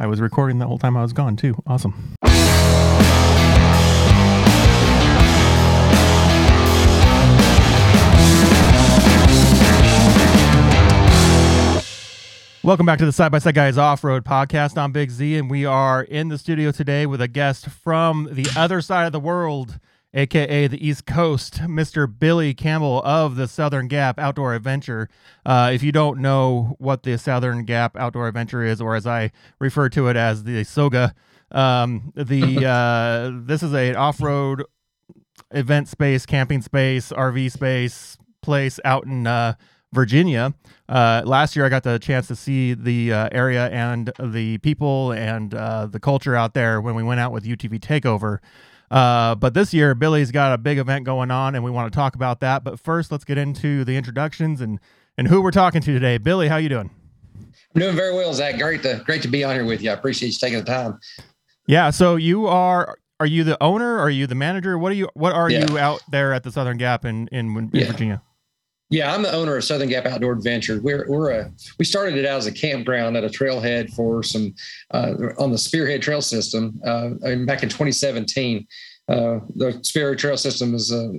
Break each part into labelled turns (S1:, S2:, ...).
S1: I was recording the whole time I was gone too. Awesome. Welcome back to the Side by Side Guys Off Road Podcast. I'm Big Z, and we are in the studio today with a guest from the other side of the world, aka the East Coast, Mr. Billie Campbell of the Southern Gap Outdoor Adventure. Uh, if you don't know what the Southern Gap Outdoor Adventure is, or as I refer to it as the SOGA, um, the uh, this is an off-road event space, camping space, RV space place out in uh, Virginia. Uh, last year, I got the chance to see the uh, area and the people and uh, the culture out there when we went out with UTV Takeover. Uh, but this year, Billie's got a big event going on, and we want to talk about that. But first, let's get into the introductions and and who we're talking to today. Billie, how you doing?
S2: I'm doing very well, Zach. Great to great to be on here with you. I appreciate you taking the time.
S1: Yeah. So you are are you the owner? Are you the manager? What are you? What are
S2: Yeah.
S1: you out there at the Southern Gap in in, in
S2: Yeah.
S1: Virginia?
S2: Yeah, I'm the owner of Southern Gap Outdoor Adventure. We're we're a we started it out as a campground at a trailhead for some uh, on the Spearhead Trail System uh, back in 2017. Uh, the Spearhead Trail System is a,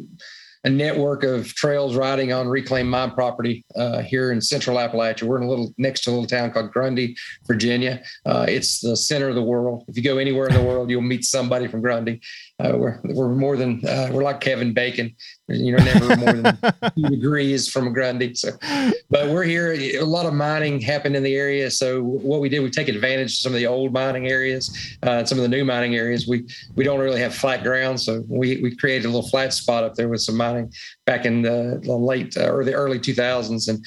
S2: a network of trails riding on reclaimed mine property uh, here in Central Appalachia. We're in a little next to a little town called Grundy, Virginia. Uh, it's the center of the world. If you go anywhere in the world, you'll meet somebody from Grundy. Uh, we're we're more than uh, we're like Kevin Bacon. You know, never more than two degrees from Grundy. So, but we're here. A lot of mining happened in the area. So what we did, we take advantage of some of the old mining areas, uh, some of the new mining areas. We we don't really have flat ground, so we we created a little flat spot up there with some mining back in the, the late uh, or the early 2000s, and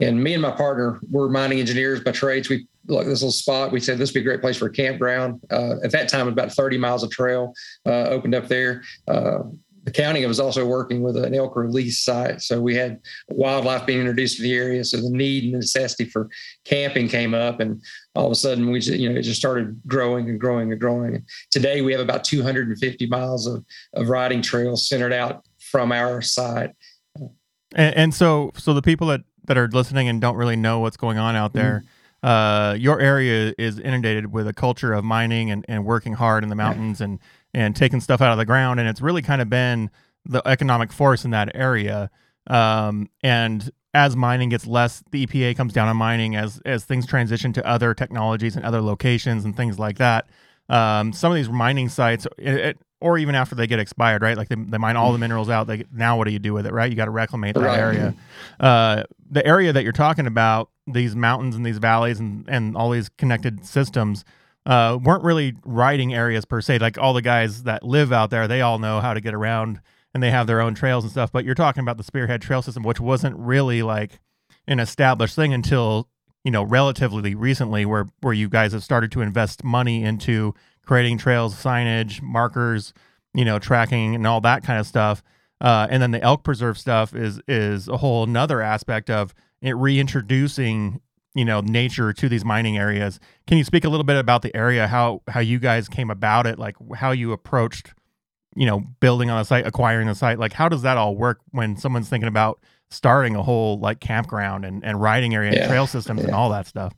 S2: and me and my partner were mining engineers by trades. We like this little spot. We said this would be a great place for a campground. Uh, at that time, about 30 miles of trail uh, opened up there. Uh, the county was also working with an elk release site, so we had wildlife being introduced to the area. So the need and the necessity for camping came up, and all of a sudden, we just, you know it just started growing and growing and growing. Today, we have about 250 miles of of riding trails centered out from our site.
S1: And, and so, so the people that that are listening and don't really know what's going on out there, uh, your area is inundated with a culture of mining and, and working hard in the mountains and and taking stuff out of the ground, and it's really kind of been the economic force in that area. Um, and as mining gets less, the EPA comes down on mining as as things transition to other technologies and other locations and things like that. Um, some of these mining sites, it, it, or even after they get expired, right? Like they, they mine all the minerals out. They now what do you do with it, right? You got to reclaim that
S2: Right.
S1: area. Uh, the area that you're talking about, these mountains and these valleys and and all these connected systems, uh, weren't really riding areas per se. Like all the guys that live out there, they all know how to get around and they have their own trails and stuff. But you're talking about the Spearhead Trail System, which wasn't really like an established thing until you know relatively recently, where where you guys have started to invest money into creating trails, signage, markers, you know, tracking and all that kind of stuff. Uh, and then the elk preserve stuff is is a whole another aspect of it reintroducing you know nature to these mining areas. Can you speak a little bit about the area, how how you guys came about it, like how you approached, you know, building on a site, acquiring the site, like how does that all work when someone's thinking about starting a whole like campground and, and riding area and trail systems and all that stuff?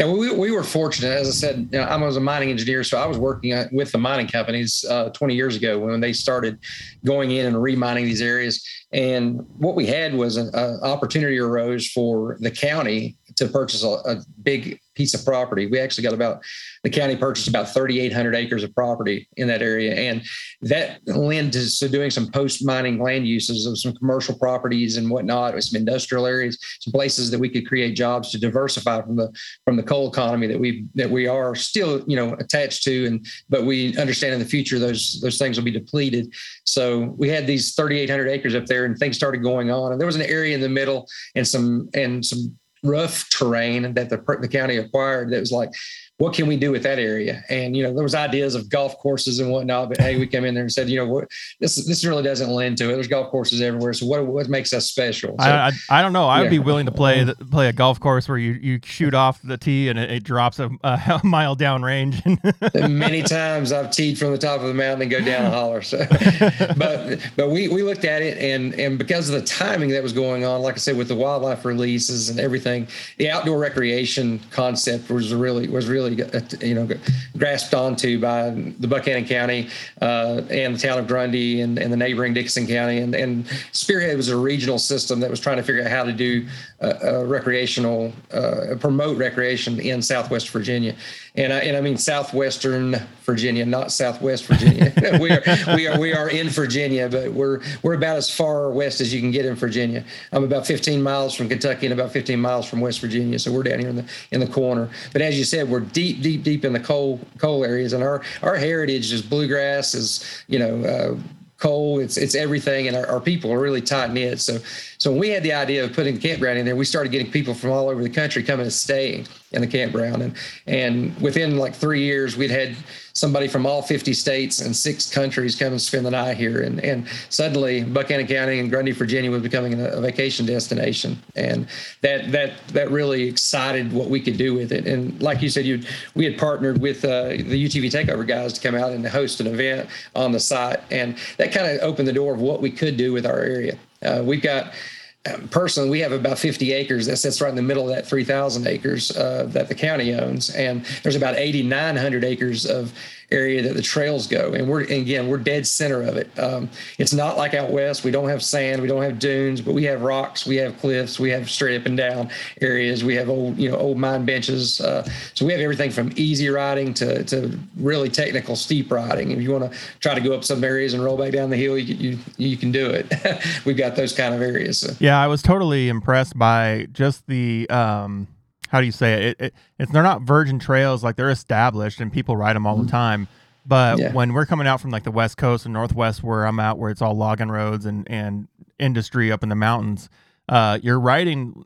S2: Yeah, we, we were fortunate. As I said, you know, I was a mining engineer, so I was working uh, with the mining companies uh, 20 years ago when they started going in and remining these areas. And what we had was an opportunity arose for the county to purchase a, a big piece of property. We actually got about the county purchased about 3,800 acres of property in that area, and that to, to doing some post mining land uses of some commercial properties and whatnot, with some industrial areas, some places that we could create jobs to diversify from the from the coal economy that we that we are still you know attached to. And but we understand in the future those those things will be depleted. So we had these 3800 acres up there and things started going on. And there was an area in the middle and some and some rough terrain that the, the county acquired that was like what can we do with that area? And you know, there was ideas of golf courses and whatnot, but hey, we came in there and said, you know, what this this really doesn't lend to it. There's golf courses everywhere. So what what makes us special? So,
S1: I, I I don't know. I would
S2: Yeah.
S1: be willing to play play a golf course where you, you shoot off the tee and it, it drops a, a mile down range.
S2: many times I've teed from the top of the mountain and go down a holler. So, but but we we looked at it and and because of the timing that was going on, like I said, with the wildlife releases and everything, the outdoor recreation concept was really was really uh, you know grasped onto by the Buchanan County uh, and the town of Grundy and, and the neighboring Dickenson County. And, and Spearhead was a regional system that was trying to figure out how to do uh, recreational uh, promote recreation in Southwest Virginia and I, and I mean southwestern Virginia, not Southwest Virginia. we are we are we are in Virginia, but we're we're about as far west as you can get in Virginia. I'm about 15 miles from Kentucky and about 15 miles from West Virginia, so we're down here in the in the corner. But as you said, we're deep, deep, deep in the coal coal areas, and our our heritage is bluegrass, is you know. Uh, coal. It's it's everything, and our, our people are really tight knit. So so when we had the idea of putting the campground in there, we started getting people from all over the country coming and staying in the campground, and and within like three years, we'd had somebody from all 50 states and six countries come and spend the night here. And, and suddenly Buchanan County and Grundy, Virginia was becoming a, vacation destination. And that, that, that really excited what we could do with it. And like you said, you we had partnered with uh, the UTV takeover guys to come out and host an event on the site. And that kind of opened the door of what we could do with our area. Uh, we've got um, personally, we have about 50 acres that sits right in the middle of that 3,000 acres uh, that the county owns, and there's about 8,900 acres of area that the trails go. And we're and again, we're dead center of it. Um, it's not like out west. We don't have sand, we don't have dunes, but we have rocks, we have cliffs, we have straight up and down areas. We have old, you know, old mine benches. Uh, so we have everything from easy riding to, to really technical steep riding. If you want to try to go up some areas and roll back down the hill, you you, you can do it. We've got those kind of areas. So.
S1: Yeah, I was totally impressed by just the. Um how do you say it? It, it? It's they're not virgin trails like they're established and people ride them all mm-hmm. the time. But yeah. when we're coming out from like the west coast and northwest where I'm at, where it's all logging roads and and industry up in the mountains, uh, your riding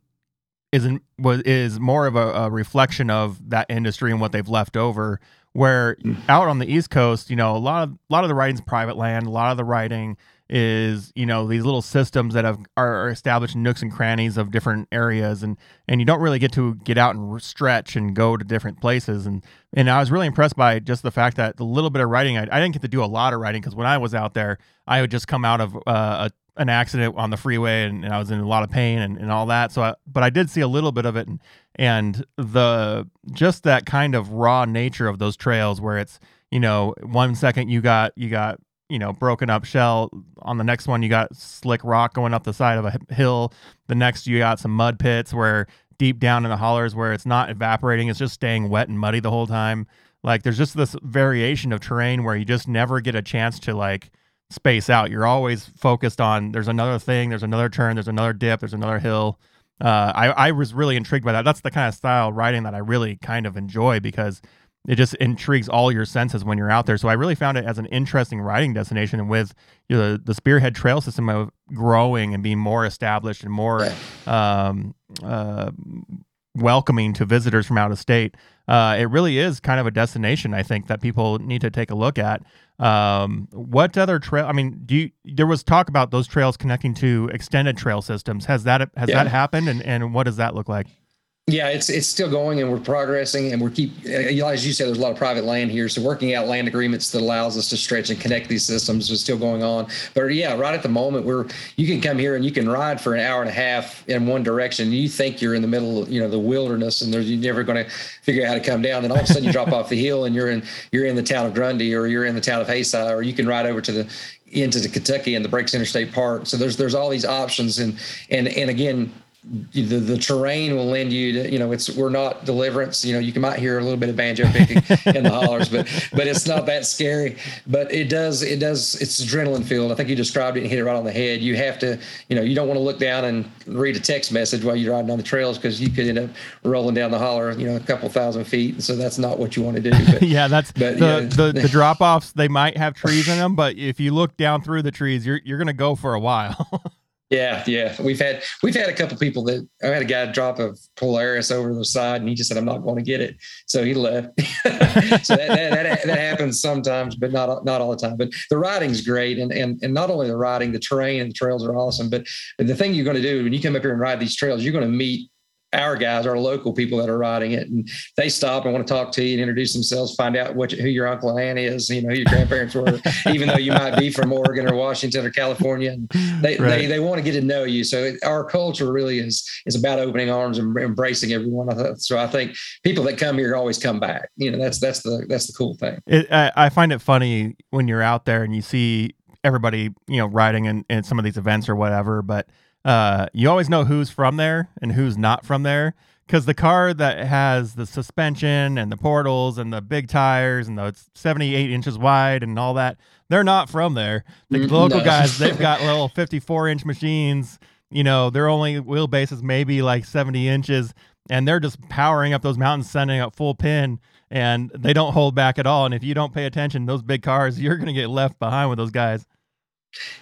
S1: isn't was is more of a, a, reflection of that industry and what they've left over. Where mm. out on the east coast, you know, a lot of a lot of the riding's private land, a lot of the riding is you know these little systems that have are established nooks and crannies of different areas and and you don't really get to get out and stretch and go to different places. And and I was really impressed by just the fact that the little bit of writing I, I didn't get to do a lot of writing because when I was out there I would just come out of uh, a, an accident on the freeway and, and, I was in a lot of pain and, and all that. So I, but I did see a little bit of it and, and the just that kind of raw nature of those trails where it's you know one second you got you got you know broken up shell. On the next one you got slick rock going up the side of a hill. The next you got some mud pits where deep down in the hollers where it's not evaporating it's just staying wet and muddy the whole time. Like there's just this variation of terrain where you just never get a chance to like space out. You're always focused on there's another thing there's another turn there's another dip there's another hill. Uh, I, I was really intrigued by that. That's the kind of style riding that i really kind of enjoy because it just intrigues all your senses when you're out there. So I really found it as an interesting riding destination, and with you know, the, the Spearhead Trail system of growing and being more established and more um, uh, welcoming to visitors from out of state. Uh, it really is kind of a destination I think that people need to take a look at. Um, what other trail? I mean, do you, there was talk about those trails connecting to extended trail systems? Has that has yeah. that happened, and and what does that look like?
S2: Yeah, it's it's still going and we're progressing and we're keep uh, as you said, there's a lot of private land here. So working out land agreements that allows us to stretch and connect these systems is still going on. But yeah, right at the moment where you can come here and you can ride for an hour and a half in one direction. and You think you're in the middle, of you know, the wilderness and there's you're never going to figure out how to come down. Then all of a sudden you drop off the hill and you're in you're in the town of Grundy or you're in the town of Haysi or you can ride over to the into the Kentucky and the Breaks Interstate Park. So there's there's all these options and and and again the, the terrain will lend you to you know it's we're not deliverance you know you can might hear a little bit of banjo picking in the hollers but but it's not that scary. But it does it does it's adrenaline filled. I think you described it and hit it right on the head. You have to you know you don't want to look down and read a text message while you're riding on the trails because you could end up rolling down the holler you know a couple thousand feet. And so that's not what you want to do
S1: but, yeah that's but, the, the the drop offs they might have trees in them but if you look down through the trees you're you're going to go for a while
S2: Yeah, yeah. We've had we've had a couple people that I had a guy drop a Polaris over the side and he just said, I'm not going to get it. So he left. so that, that, that, that, happens sometimes, but not not all the time. But the riding's great. And and and not only the riding, the terrain and the trails are awesome. But the thing you're going to do when you come up here and ride these trails, you're going to meet our guys, our local people that are riding it, and they stop and want to talk to you and introduce themselves, find out what who your uncle and aunt is, you know, who your grandparents were, even though you might be from Oregon or Washington or California. And they, right. they, they want to get to know you. So it, our culture really is is about opening arms and embracing everyone. So I think people that come here always come back. You know, that's that's the that's the cool thing.
S1: It, I, I find it funny when you're out there and you see everybody, you know, riding in, in some of these events or whatever, but uh, you always know who's from there and who's not from there because the car that has the suspension and the portals and the big tires and the 78 inches wide and all that, they're not from there. The mm, local no. guys, they've got little 54 inch machines. You know, their only wheelbase is maybe like 70 inches, and they're just powering up those mountains, sending up full pin, and they don't hold back at all. And if you don't pay attention, those big cars, you're going to get left behind with those guys.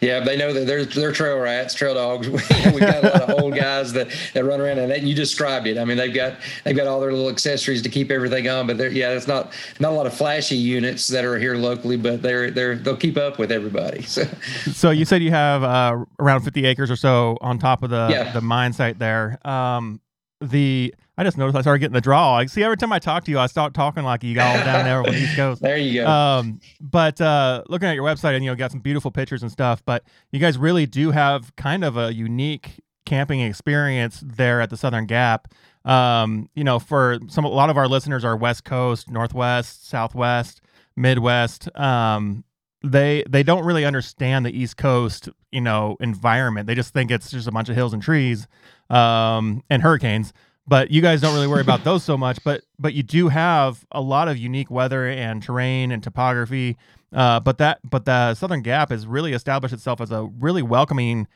S2: Yeah, they know that they're they're trail rats, trail dogs. We've got a lot of old guys that, that run around, and you described it. I mean, they've got they've got all their little accessories to keep everything on, but yeah, it's not not a lot of flashy units that are here locally, but they're they're they'll keep up with everybody. So,
S1: so you said you have uh, around fifty acres or so on top of the yeah. the mine site there. Um, the I just noticed I started getting the draw. I see every time I talk to you, I start talking like you all down there on the East Coast.
S2: There you go.
S1: Um, but uh, looking at your website and you know got some beautiful pictures and stuff, but you guys really do have kind of a unique camping experience there at the Southern Gap. Um, you know, for some a lot of our listeners are West Coast, Northwest, Southwest, Midwest. Um, they they don't really understand the East Coast, you know, environment. They just think it's just a bunch of hills and trees um, and hurricanes. But you guys don't really worry about those so much. But but you do have a lot of unique weather and terrain and topography. Uh, but that but the Southern Gap has really established itself as a really welcoming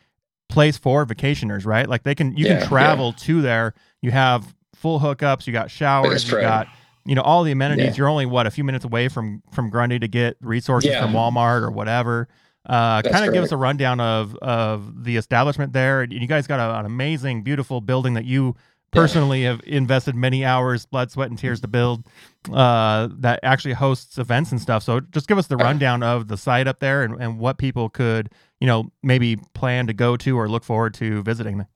S1: place for vacationers, right? Like they can you yeah, can travel yeah. to there. You have full hookups. You got showers. You got you know all the amenities. Yeah. You're only what a few minutes away from from Grundy to get resources from Walmart or whatever. Uh, kind of give us a rundown of of the establishment there. You guys got a, an amazing, beautiful building that you personally have invested many hours, blood, sweat, and tears to build. Uh, that actually hosts events and stuff. So just give us the rundown of the site up there and, and what people could, you know, maybe plan to go to or look forward to visiting.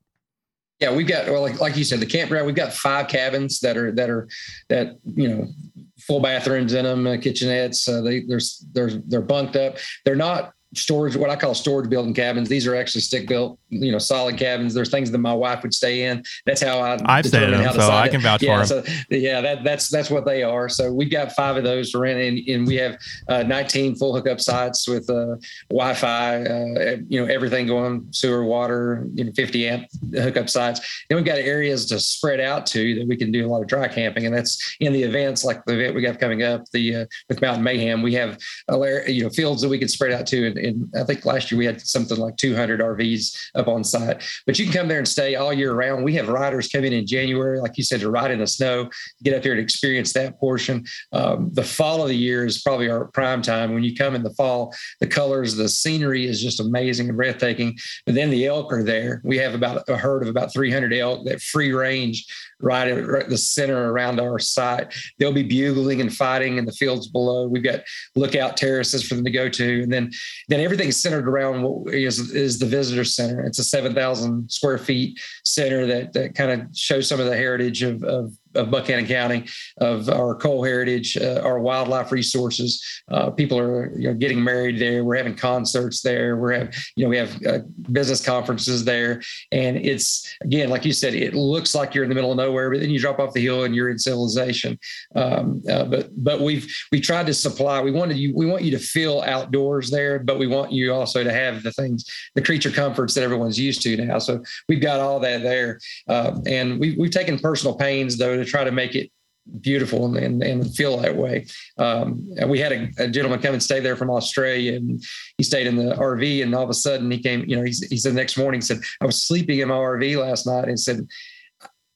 S2: Yeah, we've got well, like like you said, the campground. We've got five cabins that are that are that you know full bathrooms in them, uh, kitchenettes. Uh, they they're they're they're bunked up. They're not storage, what I call storage building cabins. These are actually stick built, you know, solid cabins. There's things that my wife would stay in. That's how I
S1: I've stayed in them, so I can vouch
S2: yeah,
S1: for them.
S2: So yeah, that that's that's what they are. So we've got five of those to rent, and, and we have uh, 19 full hookup sites with uh, Wi-Fi, uh, you know, everything going, sewer, water, you know, 50 amp hookup sites. Then we've got areas to spread out to that we can do a lot of dry camping, and that's in the events like the event we got coming up, the uh, with Mountain Mayhem. We have you know fields that we can spread out to. And, and I think last year we had something like 200 RVs up on site. But you can come there and stay all year round. We have riders coming in January, like you said, to ride in the snow, get up here and experience that portion. Um, the fall of the year is probably our prime time. When you come in the fall, the colors, the scenery is just amazing and breathtaking. But then the elk are there. We have about a herd of about 300 elk that free range right at the center around our site. They'll be bugling and fighting in the fields below. We've got lookout terraces for them to go to, and then then everything's centered around what is is the visitor center. It's a seven thousand square feet center that that kind of shows some of the heritage of, of of Buchanan County, of our coal heritage, uh, our wildlife resources. Uh, people are you know, getting married there. We're having concerts there. We're having, you know, we have uh, business conferences there. And it's, again, like you said, it looks like you're in the middle of nowhere, but then you drop off the hill and you're in civilization. Um, uh, but but we've we tried to supply, we wanted you, we want you to feel outdoors there, but we want you also to have the things, the creature comforts that everyone's used to now. So we've got all that there. Uh, and we, we've taken personal pains, though, to try to make it beautiful and, and, feel that way. Um, we had a, a, gentleman come and stay there from Australia and he stayed in the RV and all of a sudden he came, you know, he, he said the next morning, said, I was sleeping in my RV last night and said,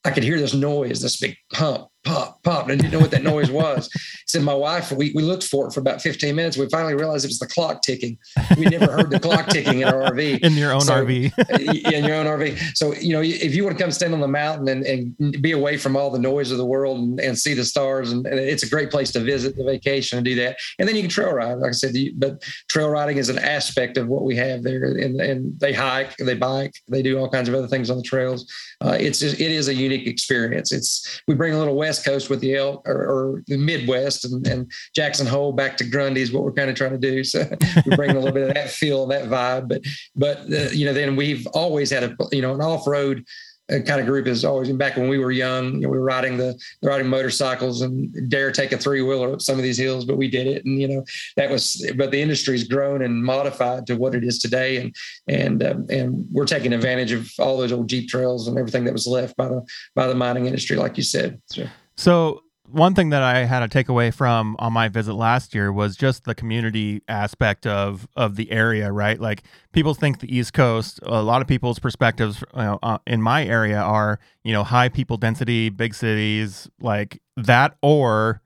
S2: I could hear this noise, this big pump pop, pop. And I didn't know what that noise was. So my wife, we, we looked for it for about 15 minutes. We finally realized it was the clock ticking. We never heard the clock ticking in our RV.
S1: In your own
S2: So-
S1: RV.
S2: in your own RV. So, you know, if you want to come stand on the mountain and, and be away from all the noise of the world and, and see the stars, and, and it's a great place to visit the vacation and do that. And then you can trail ride, like I said, but trail riding is an aspect of what we have there. And, and they hike, they bike, they do all kinds of other things on the trails. Uh, it's just, it is a unique experience. It's we bring a little West Coast with the elk or, or the Midwest and, and Jackson Hole back to Grundy is what we're kind of trying to do. So we bring a little bit of that feel, that vibe. But but uh, you know, then we've always had a you know an off road. Uh, kind of group is always back when we were young. You know, we were riding the riding motorcycles and dare take a three wheeler up some of these hills, but we did it. And you know that was. But the industry's grown and modified to what it is today, and and um, and we're taking advantage of all those old Jeep trails and everything that was left by the by the mining industry, like you said. So,
S1: So one thing that I had a takeaway from on my visit last year was just the community aspect of of the area, right? Like people think the East Coast. A lot of people's perspectives you know, uh, in my area are you know high people density, big cities, like that, or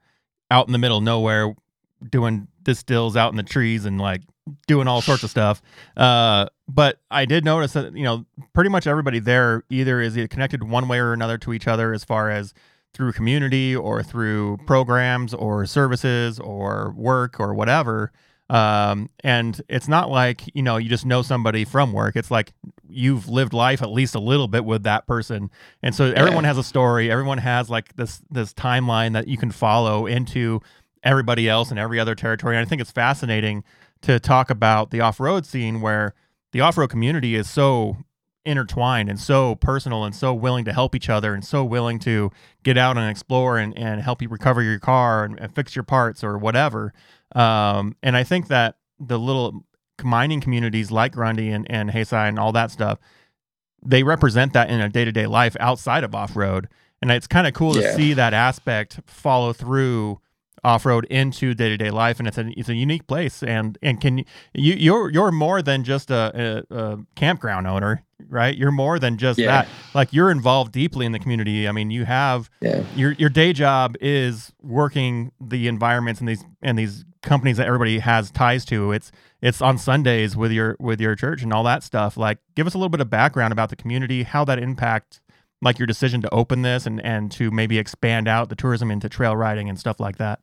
S1: out in the middle nowhere, doing distills out in the trees and like doing all sorts of stuff. Uh, but I did notice that you know pretty much everybody there either is connected one way or another to each other as far as through community or through programs or services or work or whatever. Um, and it's not like, you know, you just know somebody from work. It's like you've lived life at least a little bit with that person. And so everyone has a story. Everyone has like this this timeline that you can follow into everybody else and every other territory. And I think it's fascinating to talk about the off-road scene where the off-road community is so intertwined and so personal and so willing to help each other and so willing to get out and explore and, and help you recover your car and, and fix your parts or whatever. Um, and I think that the little mining communities like Grundy and, and and all that stuff, they represent that in a day to day life outside of off road. And it's kind of cool
S2: Yeah.
S1: to see that aspect follow through off road into day to day life, and it's a it's a unique place. And and can you you're you're more than just a, a, a campground owner, right? You're more than just
S2: Yeah.
S1: that. Like you're involved deeply in the community. I mean, you have
S2: yeah.
S1: your your day job is working the environments and these and these companies that everybody has ties to. It's it's on Sundays with your with your church and all that stuff. Like, give us a little bit of background about the community, how that impacts like your decision to open this and and to maybe expand out the tourism into trail riding and stuff like that.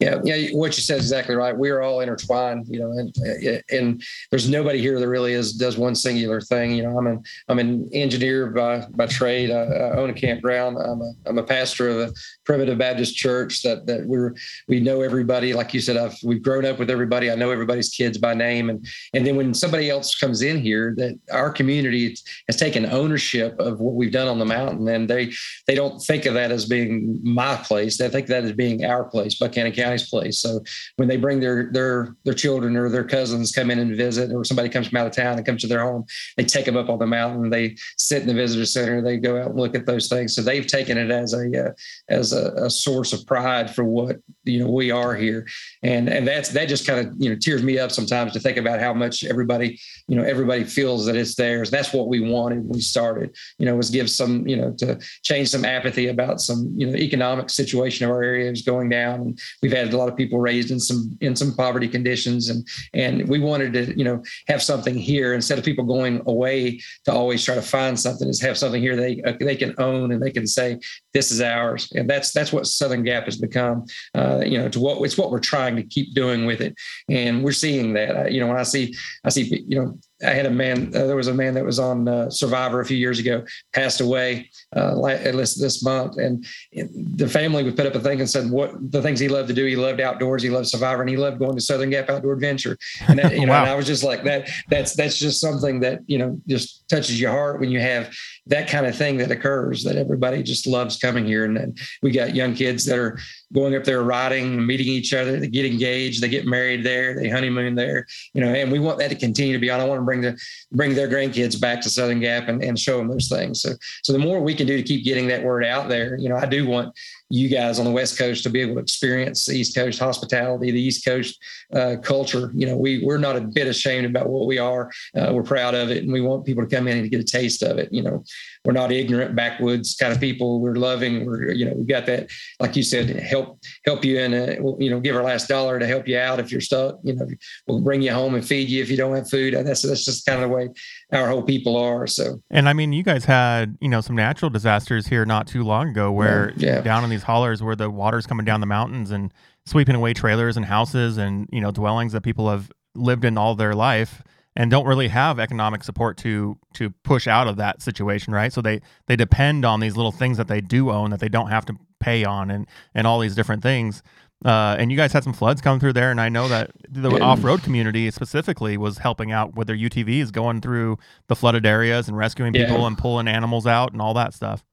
S2: Yeah, yeah. What you said is exactly right. We are all intertwined, you know, and, uh, and there's nobody here that really is does one singular thing. You know, I'm an I'm an engineer by by trade. I, I own a campground. I'm a I'm a pastor of a primitive Baptist church. That that we're we know everybody. Like you said, I've we've grown up with everybody. I know everybody's kids by name, and and then when somebody else comes in here, that our community has taken ownership of what we've done on the mountain, and they they don't think of that as being my place. They think that as being our place, Buchanan County's place. So when they bring their their their children or their cousins come in and visit, or somebody comes from out of town and comes to their home, they take them up on the mountain. They sit in the visitor center. They go out and look at those things. So they've taken it as a uh, as a, a source of pride for what you know we are here, and and that's that just kind of you know tears me up sometimes to think about how much everybody you know everybody feels that it's theirs. That's what we wanted when we started. You know, was give some you know to change some apathy about some you know economic situation of our area is going down. And we've had a lot of people raised in some in some poverty conditions, and and we wanted to you know have something here instead of people going away to always try to find something. Is have something here they uh, they can own and they can say this is ours, and that's that's what Southern Gap has become. Uh, you know, to what it's what we're trying to keep doing with it, and we're seeing that. You know, when I see I see you know I had a man. Uh, there was a man that was on uh, Survivor a few years ago, passed away uh, la- this this month, and the family would put up a thing and said what the things he loved to do. He loved outdoors. He loved Survivor, and he loved going to Southern Gap Outdoor Adventure. And that, you know,
S1: Wow.
S2: and I was just like that. That's that's just something that you know just touches your heart when you have that kind of thing that occurs. That everybody just loves coming here, and, we got young kids that are going up there riding, meeting each other. They get engaged. They get married there. They honeymoon there. You know, and we want that to continue to be on. I want to bring the bring their grandkids back to Southern Gap and, and show them those things. So so the more we can do to keep getting that word out there, you know, I do want you guys on the West Coast to be able to experience the East Coast hospitality, the East Coast uh, culture. You know, we we're not a bit ashamed about what we are. Uh, we're proud of it, and we want people to come in and get a taste of it. You know, we're not ignorant backwoods kind of people. We're loving. We're you know we've got that like you said help help you and you know give our last dollar to help you out if you're stuck. You know, we'll bring you home and feed you if you don't have food. That's that's just kind of the way our whole people are. So
S1: and I mean, you guys had you know some natural disasters here not too long ago where yeah, yeah. down in these hollers where the water's coming down the mountains and sweeping away trailers and houses and you know dwellings that people have lived in all their life and don't really have economic support to to push out of that situation, right? So they they depend on these little things that they do own that they don't have to pay on and and all these different things. Uh, and you guys had some floods come through there, and I know that the yeah. off-road community specifically was helping out with their UTVs, going through the flooded areas and rescuing people yeah. and pulling animals out and all that stuff.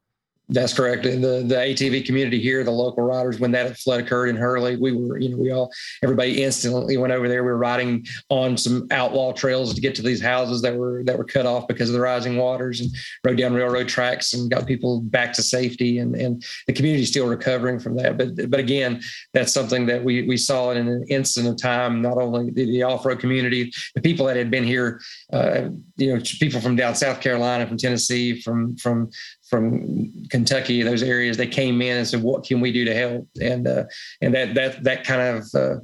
S2: That's correct. The the ATV community here, the local riders, when that flood occurred in Hurley, we were, you know, we all everybody instantly went over there. We were riding on some outlaw trails to get to these houses that were that were cut off because of the rising waters and rode down railroad tracks and got people back to safety. And and the community is still recovering from that. But but again, that's something that we we saw in an instant of time. Not only the, the off road community, the people that had been here, uh, you know, people from down South Carolina, from Tennessee, from from from Kentucky, those areas, they came in and said, "What can we do to help?" And uh, and that that that kind of uh,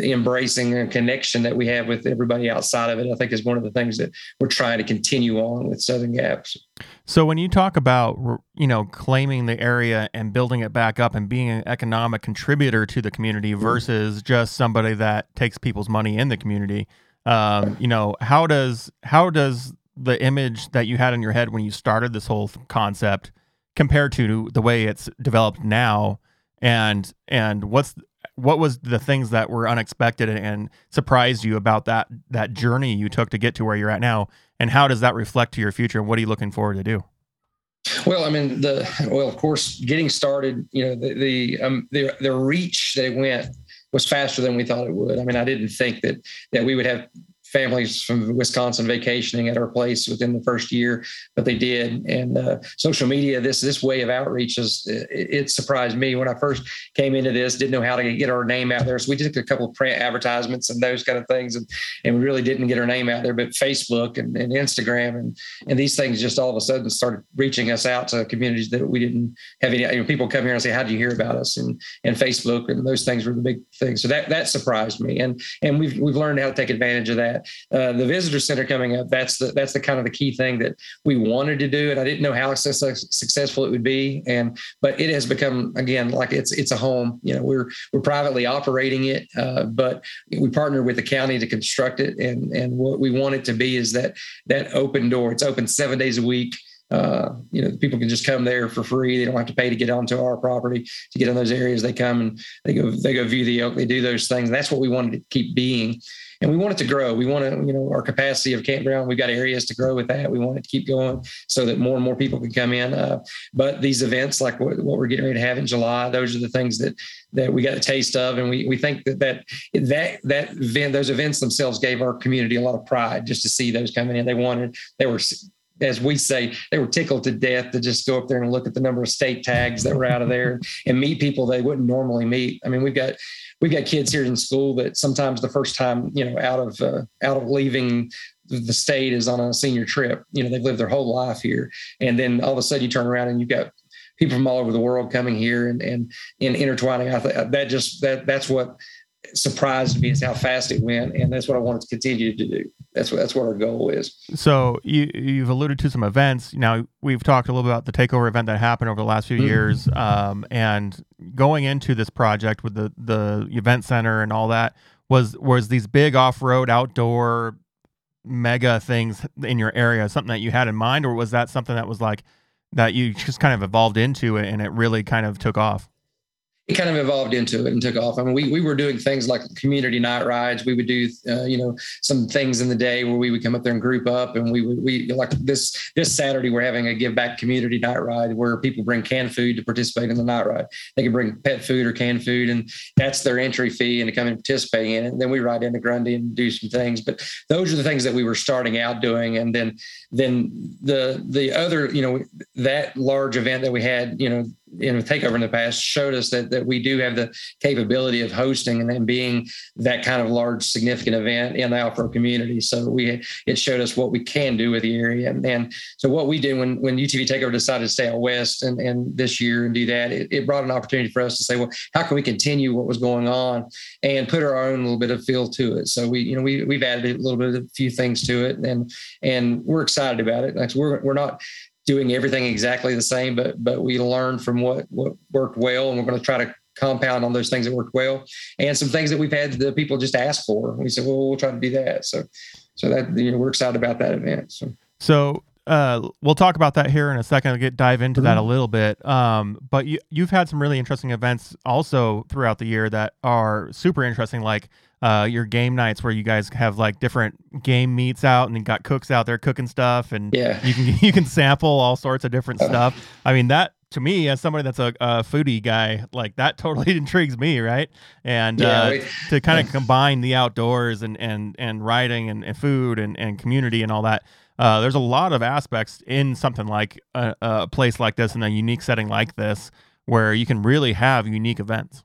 S2: embracing and connection that we have with everybody outside of it, I think, is one of the things that we're trying to continue on with Southern Gaps.
S1: So when you talk about you know claiming the area and building it back up and being an economic contributor to the community mm-hmm. versus just somebody that takes people's money in the community, um, you know how does how does the image that you had in your head when you started this whole concept compared to the way it's developed now? And and what's what was the things that were unexpected and surprised you about that that journey you took to get to where you're at now? And how does that reflect to your future? And what are you looking forward to do?
S2: Well, I mean, the well, of course, getting started, you know, the the um, the, the reach that it went was faster than we thought it would. I mean, I didn't think that that we would have families from Wisconsin vacationing at our place within the first year, but they did. And uh, social media, this this way of outreach is it, it, surprised me when I first came into this. Didn't know how to get our name out there, so we did a couple of print advertisements and those kind of things, and and we really didn't get our name out there. But Facebook and, and Instagram and and these things just all of a sudden started reaching us out to communities that we didn't have any. You know, people come here and say, "How do you hear about us?" and and Facebook and those things were the big things. So that that surprised me, and and we've we've learned how to take advantage of that. Uh, the visitor center coming up, that's the that's the kind of the key thing that we wanted to do, and I didn't know how successful it would be, and but it has become again like it's it's a home. You know, we're we're privately operating it, uh, but we partner with the county to construct it, and and what we want it to be is that that open door. It's open seven days a week. Uh, you know, people can just come there for free. They don't have to pay to get onto our property to get in those areas. They come and they go, they go view the elk. They do those things. And that's what we wanted to keep being and we want it to grow. We want to, you know, our capacity of campground, we've got areas to grow with that. We want it to keep going so that more and more people can come in. Uh, but these events, like what, what, we're getting ready to have in July, those are the things that that we got a taste of, and we we think that that that that event, those events themselves, gave our community a lot of pride just to see those coming in. They wanted, they were as we say, they were tickled to death to just go up there and look at the number of state tags that were out of there and meet people they wouldn't normally meet. I mean, we've got we've got kids here in school that sometimes the first time you know out of uh, out of leaving the state is on a senior trip. You know, they've lived their whole life here, and then all of a sudden you turn around and you've got people from all over the world coming here and and, and intertwining. I th- that just that that's what surprised me is how fast it went, and that's what I wanted to continue to do. That's what that's what our goal is.
S1: So you you've alluded to some events. Now we've talked a little bit about the takeover event that happened over the last few mm-hmm. years, um, and going into this project with the the event center and all that was was these big off road outdoor mega things in your area something that you had in mind, or was that something that was like that you just kind of evolved into it and it really kind of took off?
S2: It kind of evolved into it and took off. I mean, we we were doing things like community night rides. We would do, uh, you know, some things in the day where we would come up there and group up, and we would we like this this Saturday we're having a give back community night ride where people bring canned food to participate in the night ride. They can bring pet food or canned food, and that's their entry fee and to come and participate in it. And then we ride into Grundy and do some things. But those are the things that we were starting out doing, and then then the the other, you know, that large event that we had, you know in a takeover in the past showed us that that we do have the capability of hosting and then being that kind of large significant event in the off-road community. So we it showed us what we can do with the area. And, and so what we did when when UTV takeover decided to stay out west and, and this year and do that, it, it brought an opportunity for us to say, well, how can we continue what was going on and put our own little bit of feel to it? So we, you know, we we've added a little bit of a few things to it and and we're excited about it. Like we're we're not doing everything exactly the same, but but we learned from what what worked well, and we're going to try to compound on those things that worked well, and some things that we've had the people just ask for. We said, well, we'll try to do that. So so that you know, we're excited about that event. So
S1: so. Uh, we'll talk about that here in a second. I'll get dive into mm-hmm. that a little bit. Um, but you you've had some really interesting events also throughout the year that are super interesting, like uh, your game nights where you guys have like different game meats out and you got cooks out there cooking stuff and
S2: yeah.
S1: you can you can sample all sorts of different uh, stuff. I mean that to me as somebody that's a, a foodie guy like that totally intrigues me right and yeah, uh, we, to kind of combine the outdoors and and and riding and, and food and, and community and all that uh, there's a lot of aspects in something like a, a place like this in a unique setting like this where you can really have unique events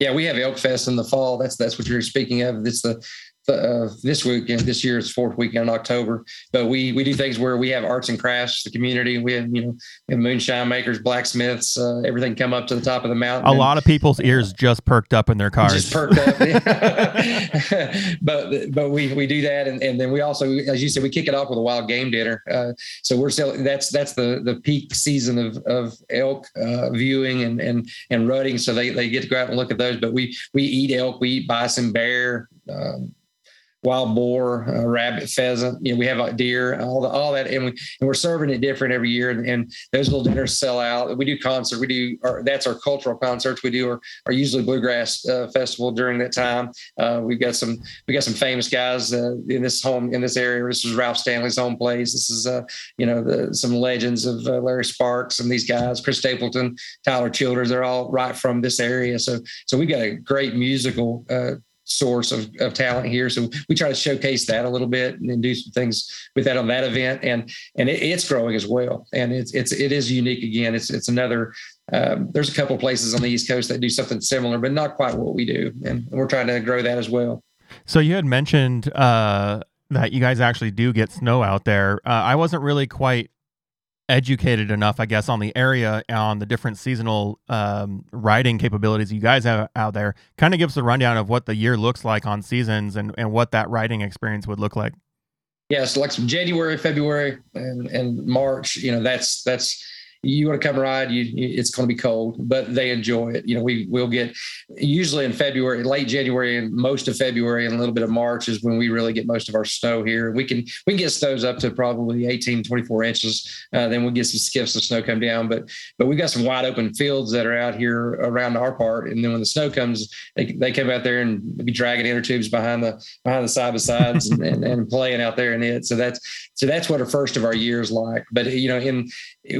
S2: yeah, we have Elk Fest in the fall. That's that's what you're speaking of. It's the uh, this weekend, this year year's fourth weekend in October. But we we do things where we have arts and crafts, the community. We have you know have moonshine makers, blacksmiths, uh, everything come up to the top of the mountain.
S1: A and, lot of people's ears just perked up in their cars.
S2: Just perked up. but but we we do that, and, and then we also, as you said, we kick it off with a wild game dinner. Uh, so we're still that's that's the the peak season of of elk uh, viewing and and and rutting. So they they get to go out and look at those. But we we eat elk, we eat bison, bear. Um, wild boar, uh, rabbit, pheasant. You know, we have deer, all the all that, and we and we're serving it different every year. And, and those little dinners sell out. We do concert. We do our, that's our cultural concerts. We do our, our usually bluegrass uh, festival during that time. Uh, we've got some we got some famous guys uh, in this home in this area. This is Ralph Stanley's home place. This is uh, you know the, some legends of uh, Larry Sparks and these guys, Chris Stapleton, Tyler Childers. They're all right from this area. So so we got a great musical source of, of talent here. So we try to showcase that a little bit and do some things with that on that event. And and it, it's growing as well. And it's it's it is unique again. It's it's another um, there's a couple places on the East Coast that do something similar, but not quite what we do. And we're trying to grow that as well.
S1: So you had mentioned uh, that you guys actually do get snow out there. Uh, I wasn't really quite educated enough, I guess, on the area on the different seasonal um, riding capabilities you guys have out there. Kind of gives us a rundown of what the year looks like on seasons and, and what that riding experience would look like.
S2: Yeah, so like January, February, and, and March, you know, that's that's you want to come ride, you, it's going to be cold, but they enjoy it. You know, we will get usually in February, late January, and most of February, and a little bit of March is when we really get most of our snow here. We can we can get snows up to probably 18, 24 inches. Uh, then we get some skiffs of snow come down, but but we've got some wide open fields that are out here around our part. And then when the snow comes, they, they come out there and be dragging inner tubes behind the behind the side by sides and, and, and playing out there in it. So that's so that's what our first of our years like. But you know, in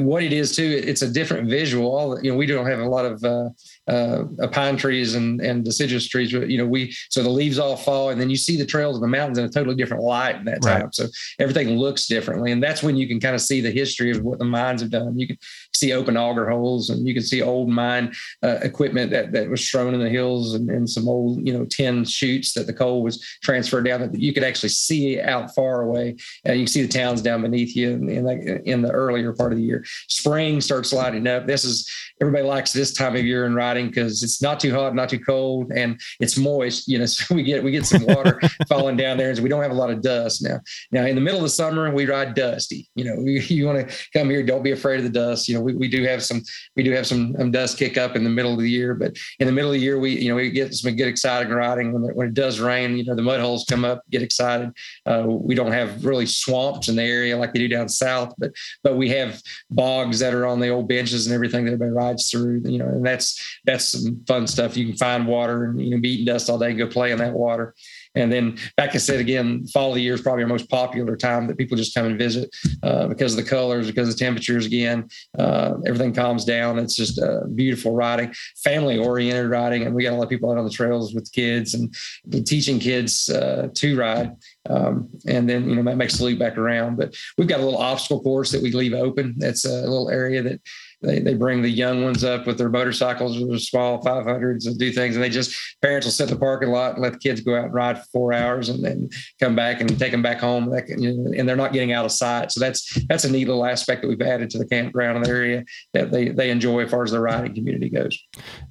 S2: what it is too, it's a different visual. All you know, we don't have a lot of uh, uh, pine trees and and deciduous trees. But, you know, we so the leaves all fall, and then you see the trails of the mountains in a totally different light in that time. Right. So everything looks differently, and that's when you can kind of see the history of what the mines have done. You can see open auger holes, and you can see old mine uh, equipment that that was thrown in the hills, and, and some old you know tin chutes that the coal was transferred down. That you could actually see out far away. Uh, you can see the towns down beneath you in, in, the, in the earlier part of the year. Spring starts lighting up. This is everybody likes this time of year in riding because it's not too hot, not too cold, and it's moist. You know, so we get we get some water falling down there, and so we don't have a lot of dust now. Now in the middle of the summer, we ride dusty. You know, we, you want to come here, don't be afraid of the dust. You know, we, we do have some we do have some um, dust kick up in the middle of the year, but in the middle of the year, we you know we get some get excited riding when it, when it does rain. You know, the mud holes come up, get excited. Uh, we don't have really swamps in the area like they do down south, but but we have bogs that are on the old benches and everything that everybody rides through. You know, and that's that's some fun stuff. You can find water and you know be eating dust all day and go play in that water. And then, back I said again, fall of the year is probably our most popular time that people just come and visit uh, because of the colors, because of the temperatures. Again, uh, everything calms down. It's just uh, beautiful riding, family oriented riding, and we got a lot of people out on the trails with kids and teaching kids uh, to ride. Um, and then you know that makes the loop back around. But we've got a little obstacle course that we leave open. That's a little area that they, they bring the young ones up with their motorcycles or their small 500s and do things. And they just, parents will sit in the parking lot and let the kids go out and ride for four hours and then come back and take them back home. And they're not getting out of sight. So that's, that's a neat little aspect that we've added to the campground in the area that they, they enjoy as far as the riding community goes.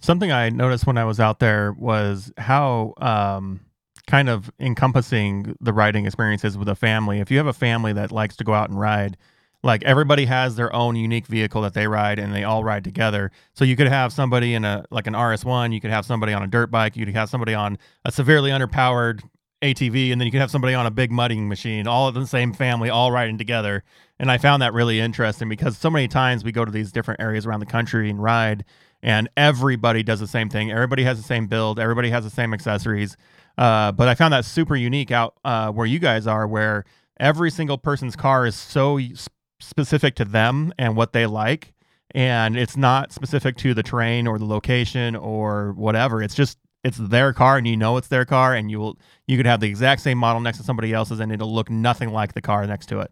S1: Something I noticed when I was out there was how, um, kind of encompassing the riding experiences with a family. If you have a family that likes to go out and ride, like everybody has their own unique vehicle that they ride and they all ride together. So you could have somebody in a like an rs1 you could have somebody on a dirt bike you could have somebody on a severely underpowered atv and then you could have somebody on a big mudding machine all of the same family all riding together. And i found that really interesting because so many times we go to these different areas around the country and ride and everybody does the same thing. Everybody has the same build everybody has the same accessories. Uh, but i found that super unique out uh, where you guys are where every single person's car is so specific to them and what they like and it's not specific to the train or the location or whatever. It's just it's their car and you know it's their car and you will you could have the exact same model next to somebody else's and it'll look nothing like the car next to it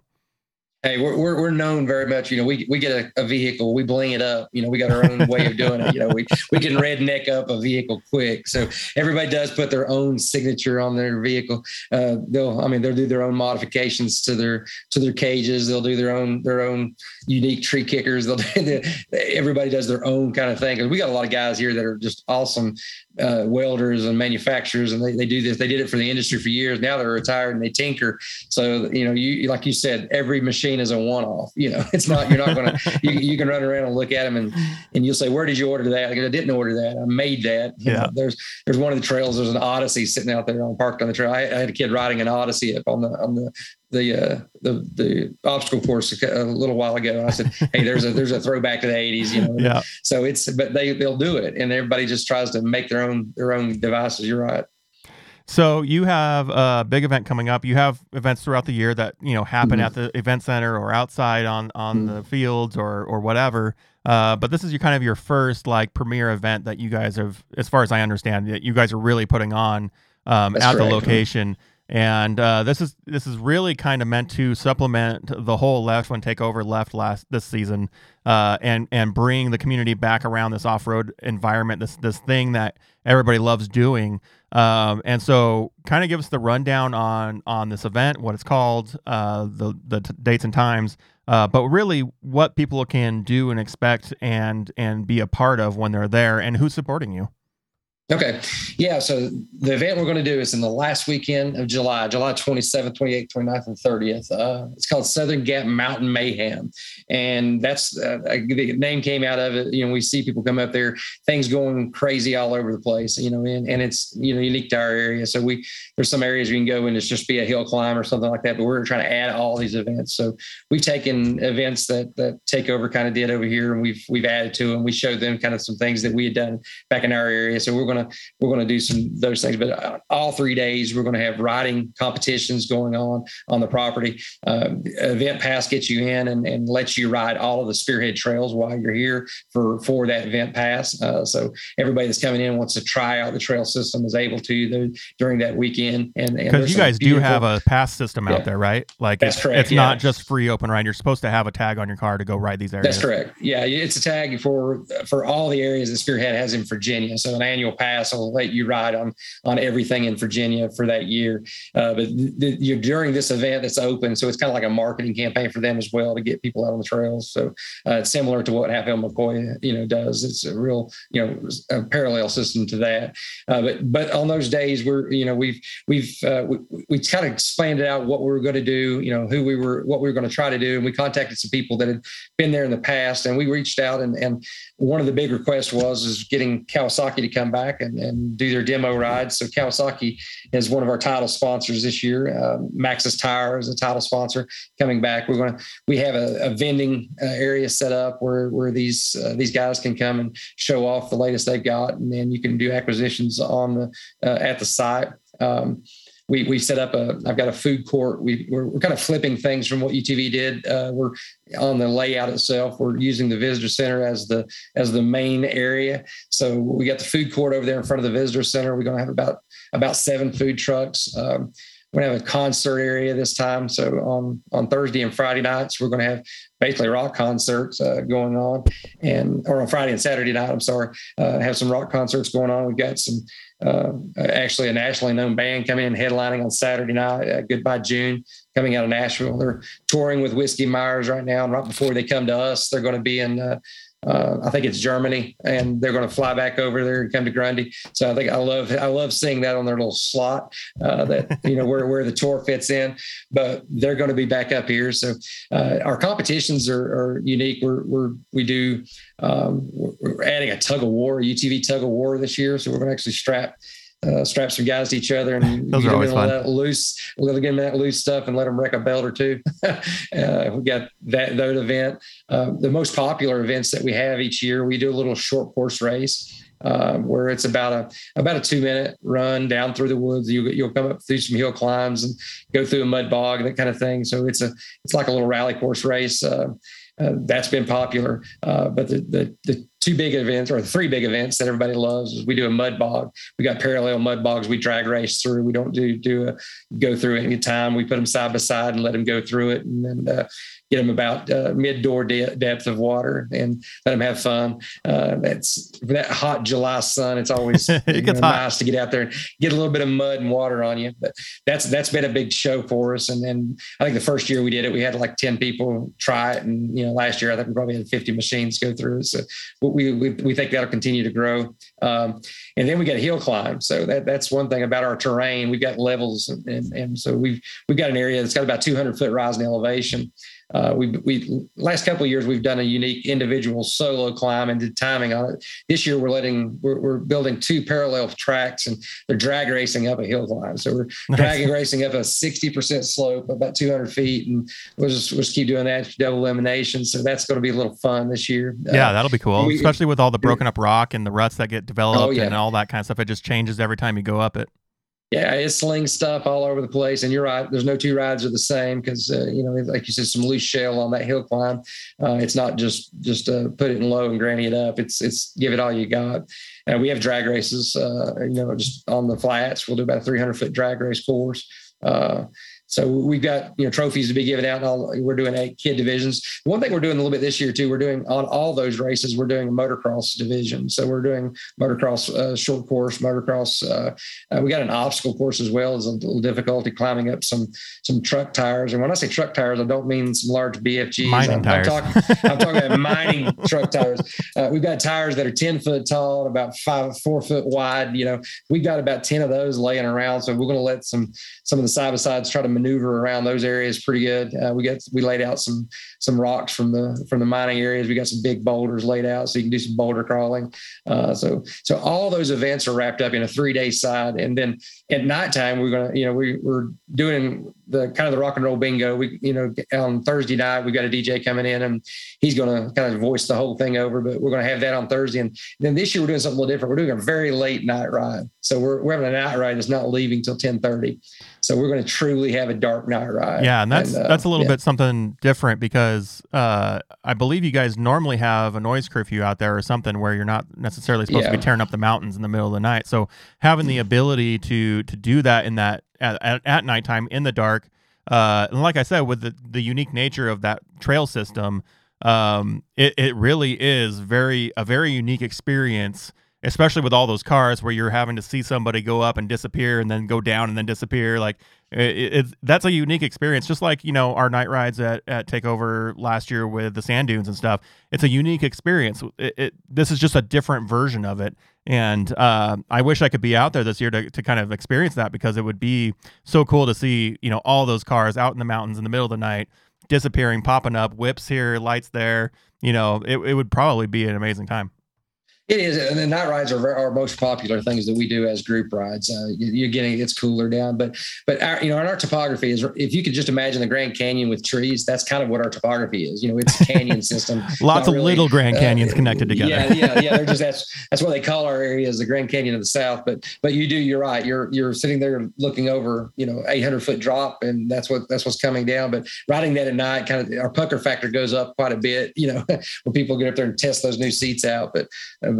S2: Hey, we're, we're, we're known very much. You know, we, we get a, a, vehicle, we bling it up. You know, we got our own way of doing it. You know, we, we can redneck up a vehicle quick. So everybody does put their own signature on their vehicle. Uh, they'll, I mean, they'll do their own modifications to their to their cages. They'll do their own their own unique tree kickers. They'll do, everybody does their own kind of thing. We got a lot of guys here that are just awesome uh, welders and manufacturers, and they, they do this. They did it for the industry for years. Now they're retired and they tinker. So you know, you like you said, every machine is a one-off. You know, it's not you're not going to you, you can run around and look at them and and you'll say, where did you order that? Like, I didn't order that. I made that. You
S1: yeah. Know,
S2: there's there's one of the trails. There's an Odyssey sitting out there on parked on the trail. I, I had a kid riding an Odyssey up on the on the the uh, the the obstacle course a little while ago. And I said, "Hey, there's a there's a throwback to the '80s, you know."
S1: Yeah.
S2: So it's but they they'll do it, and everybody just tries to make their own their own devices. You're right.
S1: So you have a big event coming up. You have events throughout the year that you know happen mm-hmm. at the event center or outside on on mm-hmm. the fields or or whatever. Uh, but this is your kind of your first like premier event that you guys have, as far as I understand, that you guys are really putting on um, at the location and uh, this is this is really kind of meant to supplement the whole left when takeover left last this season uh, and and bring the community back around this off-road environment this this thing that everybody loves doing. Um, and so kind of give us the rundown on on this event what it's called uh, the the t- dates and times uh, but really what people can do and expect and and be a part of when they're there and who's supporting you
S2: Okay. Yeah. So the event we're going to do is in the last weekend of July, July 27th, 28th, 29th, and 30th. Uh, it's called Southern Gap Mountain Mayhem. And that's uh, the name came out of it. You know, we see people come up there, things going crazy all over the place, you know, and, and it's, you know, unique to our area. So we, there's some areas we can go and it's just be a hill climb or something like that, but we're trying to add all these events. So we've taken events that, that Takeover kind of did over here and we've, we've added to them. We showed them kind of some things that we had done back in our area. So we're going to to we're going to do some those things. But uh, all three days we're going to have riding competitions going on on the property. Uh, event pass gets you in and, and lets you ride all of the spearhead trails while you're here for for that event pass. Uh, so everybody that's coming in wants to try out the trail system is able to during that weekend. And
S1: because you guys do have a pass system out yeah. there, right? Like
S2: that's
S1: it's,
S2: correct.
S1: It's yeah. not just free open ride. You're supposed to have a tag on your car to go ride these areas.
S2: That's correct. Yeah, it's a tag for for all the areas that Spearhead has in Virginia. So an annual pass pass will let you ride on on everything in Virginia for that year. Uh, but the, you're during this event that's open, so it's kind of like a marketing campaign for them as well to get people out on the trails. So uh, it's similar to what Hatfield McCoy you know does. It's a real you know a parallel system to that. Uh, but but on those days we're you know we've we've uh, we, we kind of explained out what we were going to do, you know who we were what we were going to try to do, and we contacted some people that had been there in the past, and we reached out and and one of the big requests was is getting Kawasaki to come back and, and do their demo rides. So Kawasaki is one of our title sponsors this year. Um, Maxxis Tire is a title sponsor coming back. We're going to we have a, a vending uh, area set up where where these uh, these guys can come and show off the latest they've got, and then you can do acquisitions on the uh, at the site. Um, we we set up a. I've got a food court. We we're, we're kind of flipping things from what UTV did. Uh, we're on the layout itself. We're using the visitor center as the as the main area. So we got the food court over there in front of the visitor center. We're going to have about about seven food trucks. Um, we're going to have a concert area this time. So on on Thursday and Friday nights, we're going to have basically rock concerts uh, going on, and or on Friday and Saturday night. I'm sorry, uh, have some rock concerts going on. We've got some uh, actually a nationally known band coming in headlining on Saturday night. Uh, Goodbye June coming out of Nashville. They're touring with Whiskey Myers right now, and right before they come to us, they're going to be in uh, uh, I think it's Germany, and they're going to fly back over there and come to Grundy. So I think I love I love seeing that on their little slot uh, that you know where where the tour fits in. But they're going to be back up here. So uh, our competitions are, are, unique. We're, we're we do um, we're adding a tug of war, UTV tug of war this year. So we're going to actually strap uh, strap some guys to each other and
S1: Those are always fun.
S2: Let loose. Get them that loose stuff and let them wreck a belt or two. uh, we got that that event. Uh, the most popular events that we have each year, we do a little short course race. Um, where it's about a about a two minute run down through the woods. You, you'll come up through some hill climbs and go through a mud bog, and that kind of thing. So it's a it's like a little rally course race. Uh, uh, that's been popular. Uh, but the, the, the two big events or the three big events that everybody loves is we do a mud bog. We got parallel mud bogs. We drag race through. We don't do do a go through any time. We put them side by side and let them go through it, and then uh, get them about uh, mid door de- depth of water and let them have fun. Uh, that's that hot July sun. It's always it know, nice to get out there and get a little bit of mud and water on you. But that's that's been a big show for us. And then I think the first year we did it, we had like ten people try it, and you know last year I think we probably had fifty machines go through it. So we we, we think that'll continue to grow. Um, and then we got a hill climb. So that that's one thing about our terrain. We've got levels, and, and, and so we've we've got an area that's got about 200 foot rise in elevation uh, we we last couple of years we've done a unique individual solo climb and did timing on it. This year we're letting we're, we're building two parallel tracks and they're drag racing up a hill climb. So we're nice. dragging racing up a sixty percent slope, about two hundred feet, and we'll just we'll just keep doing that double elimination. So that's going to be a little fun this year.
S1: Yeah, uh, that'll be cool, we, especially with all the broken up rock and the ruts that get developed oh, yeah. and all that kind of stuff. It just changes every time you go up it
S2: yeah, it slings stuff all over the place. And you're right. There's no two rides are the same because uh, you know, like you said, some loose shell on that hill climb. Uh, it's not just just uh, put it in low and granny it up. It's it's give it all you got. And we have drag races. Uh, you know, just on the flats, we'll do about a 300 foot drag race course. So we've got you know trophies to be given out. And all, we're doing eight kid divisions. One thing we're doing a little bit this year too. We're doing on all those races. We're doing a motocross division. So we're doing motocross uh, short course, motocross. Uh, uh, we got an obstacle course as well. As a little difficulty climbing up some some truck tires. And when I say truck tires, I don't mean some large BFGs.
S1: Mining
S2: I'm,
S1: tires.
S2: I'm talking, I'm talking about mining truck tires. Uh, we've got tires that are ten foot tall, about five four foot wide. You know, we've got about ten of those laying around. So we're going to let some some of the side by sides try to maneuver around those areas pretty good. Uh, we got we laid out some some rocks from the from the mining areas. We got some big boulders laid out so you can do some boulder crawling. Uh, so so all those events are wrapped up in a three day side, and then at nighttime we're gonna you know we we're doing the kind of the rock and roll bingo. We you know on Thursday night we've got a DJ coming in and he's gonna kind of voice the whole thing over. But we're gonna have that on Thursday, and then this year we're doing something a little different. We're doing a very late night ride. So we're we're having a night ride that's not leaving till ten thirty. So we're going to truly have a dark night ride.
S1: Yeah, and that's and, uh, that's a little yeah. bit something different because uh, I believe you guys normally have a noise curfew out there or something where you're not necessarily supposed yeah. to be tearing up the mountains in the middle of the night. So having the ability to to do that in that at, at, at nighttime in the dark, uh, and like I said, with the the unique nature of that trail system, um, it it really is very a very unique experience especially with all those cars where you're having to see somebody go up and disappear and then go down and then disappear like it, it, that's a unique experience. Just like you know our night rides at, at takeover last year with the sand dunes and stuff it's a unique experience. It, this is just a different version of it. And uh, i wish i could be out there this year to, to kind of experience that because it would be so cool to see you know all those cars out in the mountains in the middle of the night disappearing popping up whips here lights there. You know it, it would probably be an amazing time
S2: It is, and the night rides are our most popular things that we do as group rides. Uh, you're getting it's cooler down, but but our, you know, our topography is if you could just imagine the Grand Canyon with trees, that's kind of what our topography is. You know, it's a canyon system.
S1: Lots of really, little Grand uh, Canyons uh, connected together.
S2: Yeah, yeah, yeah. They're just that's that's what they call our area is the Grand Canyon of the South. But but you do, you're right. You're you're sitting there looking over, you know, 800 foot drop, and that's what that's what's coming down. But riding that at night, kind of our pucker factor goes up quite a bit. You know, when people get up there and test those new seats out. But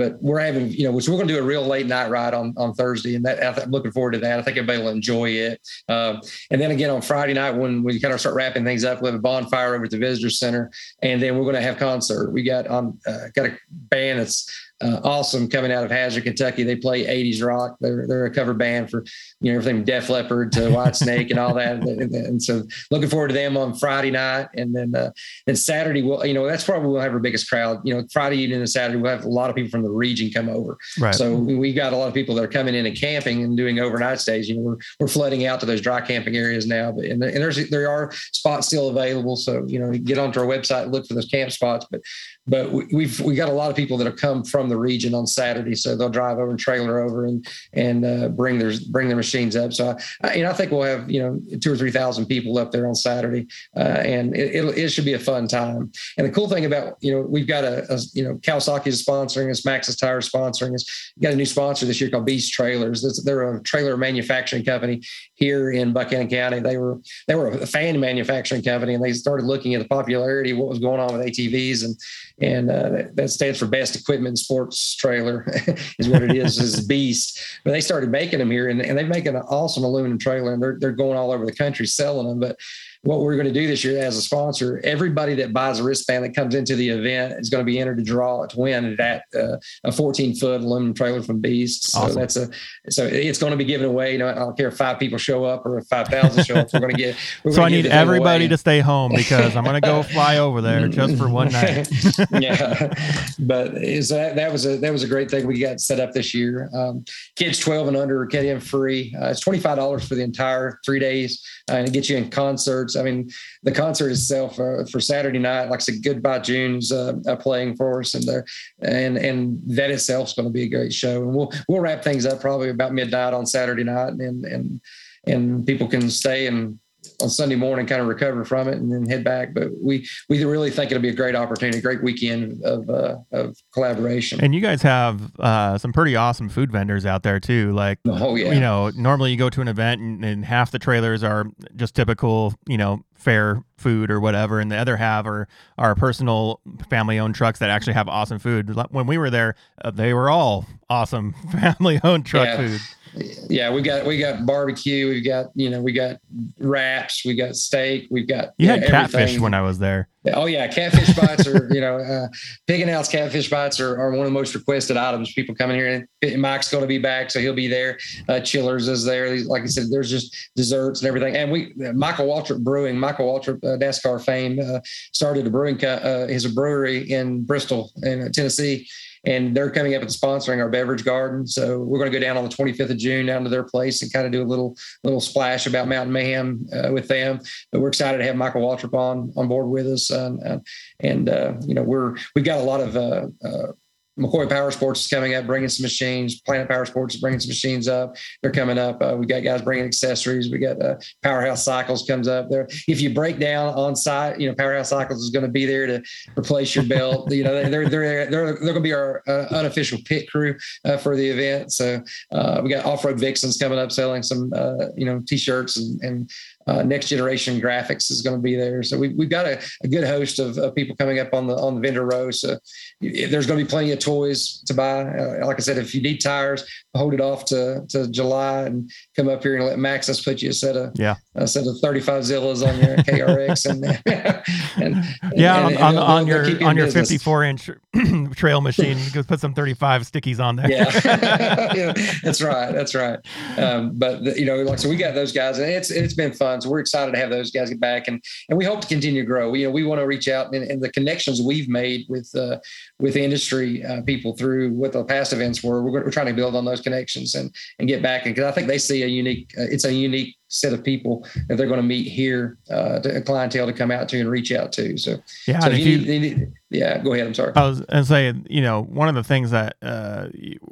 S2: but we're having you know, so we're going to do a real late night ride on on Thursday, and that I'm looking forward to that. I think everybody will enjoy it. Um, and then again on Friday night when we kind of start wrapping things up, we have a bonfire over at the visitor center, and then we're going to have concert. We got on uh, got a band that's uh, awesome coming out of Hazard, Kentucky. They play 80s rock. They're, they're a cover band for, you know, everything from Def Leppard to Whitesnake and all that. And, and, so looking forward to them on Friday night. And then, uh, then Saturday, we'll, you know, that's probably we'll have our biggest crowd. You know, Friday evening and Saturday, we'll have a lot of people from the region come over. Right. So we've got a lot of people that are coming in and camping and doing overnight stays. You know, we're, we're flooding out to those dry camping areas now. But, and, and there's, there are spots still available. So, you know, get onto our website, look for those camp spots. But, but we, we've, we got a lot of people that have come from the region on Saturday, so they'll drive over and trailer over and and uh, bring their bring their machines up. So I, I, I think we'll have you know two or three thousand people up there on Saturday, uh, and it, it, should be a fun time. And the cool thing about you know we've got a, a you know Kawasaki is sponsoring us, Maxxis Tire is sponsoring us. We got a new sponsor this year called Beast Trailers. They're a trailer manufacturing company here in Buchanan County. They were they were a fan manufacturing company, and they started looking at the popularity, what was going on with ATVs, and and uh, that stands for Best Equipment Sports Trailer, is what it is. is Beast. But they started making them here, and, and they make an awesome aluminum trailer, and they're they're going all over the country selling them. But what we're going to do this year as a sponsor, everybody that buys a wristband that comes into the event is going to be entered to draw to win that uh, a 14 foot aluminum trailer from Beast. So awesome. that's a so it's going to be given away. You know, I don't care if five people show up or if 5,000 show up. We're going to get.
S1: so I need everybody away. to stay home because I'm going to go fly over there just for one night.
S2: yeah, but is that that was a that was a great thing we got set up this year. Um, kids 12 and under get in free. Uh, it's 25 dollars for the entire three days, uh, and it gets you in concerts I mean, the concert itself uh, for Saturday night, like I said, Goodbye June's uh, playing for us, and there, and and that itself is going to be a great show. And we'll we'll wrap things up probably about midnight on Saturday night, and and and people can stay and on Sunday morning, kind of recover from it and then head back. But we we really think it'll be a great opportunity, a great weekend of uh, of collaboration.
S1: And you guys have uh, some pretty awesome food vendors out there too. Like, oh yeah, you know, normally you go to an event and, and half the trailers are just typical, you know, fair food or whatever, and the other half are are personal family owned trucks that actually have awesome food. When we were there, uh, they were all awesome family owned truck yeah. food
S2: yeah, we got we got barbecue, We've got you know we got wraps, we got steak, we've got
S1: you had catfish when I was there.
S2: Oh yeah, catfish bites are you know uh, Pig Out's catfish bites are, are one of the most requested items. People coming here and Mike's going to be back, so he'll be there. Uh, Chillers is there. Like I said, there's just desserts and everything. And we Michael Waltrip Brewing, Michael Waltrip uh, NASCAR fame, uh, started a brewing uh, his brewery in Bristol in Tennessee and they're coming up and sponsoring our beverage garden. So we're going to go down on the 25th of June down to their place and kind of do a little little splash about Mountain Mayhem uh, with them. But we're excited to have Michael Waltrip on on board with us, and and uh, you know we're we've got a lot of uh, uh McCoy Power Sports is coming up, bringing some machines. Planet Power Sports is bringing some machines up. They're coming up. Uh, we got guys bringing accessories. We got uh, Powerhouse Cycles comes up there. If you break down on site, you know Powerhouse Cycles is going to be there to replace your belt. you know they're they're they're they're, going to be our uh, unofficial pit crew uh, for the event. So uh, we got Off Road Vixens coming up, selling some uh, you know t-shirts and and uh, next generation graphics is going to be there. So we, we've got a, a good host of, of, people coming up on the on the vendor row. So there's going to be plenty of toys to buy. Uh, like I said, if you need tires, hold it off to, to July and come up here and let Maxxis put you a set of yeah a set of 35 Zillas on your KRX and,
S1: and yeah and, on, and, on, your on your 54 inch trail machine, go put some 35 stickies on there.
S2: yeah. yeah, that's right, that's right. Um, but the, you know, like so, we got those guys, and it's it's been fun. So we're excited to have those guys get back, and and we hope to continue to grow. We, you know, we want to reach out and, and the connections we've made with uh, with industry. Uh, people through what the past events were. We're, we're trying to build on those connections and and get back. And because I think they see a unique, uh, it's a unique set of people that they're going to meet here, uh, to, a clientele to come out to and reach out to. So
S1: yeah,
S2: so
S1: if
S2: you
S1: you,
S2: need, you need- yeah, go ahead. I'm sorry.
S1: I was and say, you know, one of the things that uh,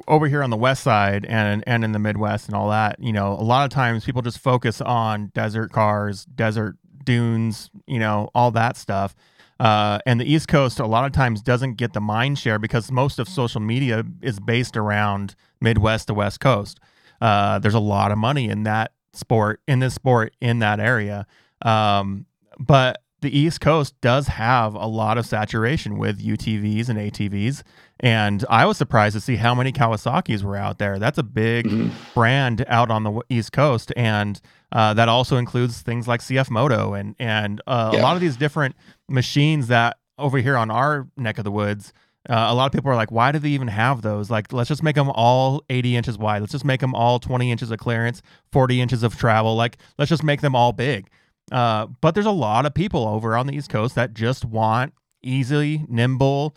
S1: over here on the west side and and in the Midwest and all that, you know, a lot of times people just focus on desert cars, desert dunes, you know, all that stuff. Uh, and the East Coast a lot of times doesn't get the mind share because most of social media is based around Midwest to West Coast. Uh, there's a lot of money in that sport, in this sport, in that area. Um, but the East Coast does have a lot of saturation with UTVs and ATVs. And I was surprised to see how many Kawasaki's were out there. That's a big
S2: Mhm.
S1: brand out on the East Coast. And uh, that also includes things like CF Moto and, and uh, a lot of these different machines that over here on our neck of the woods. Uh, a lot of people are like, why do they even have those? Like, let's just make them all 80 inches wide. Let's just make them all 20 inches of clearance, 40 inches of travel. Like, let's just make them all big. Uh, but there's a lot of people over on the East Coast that just want easy, nimble,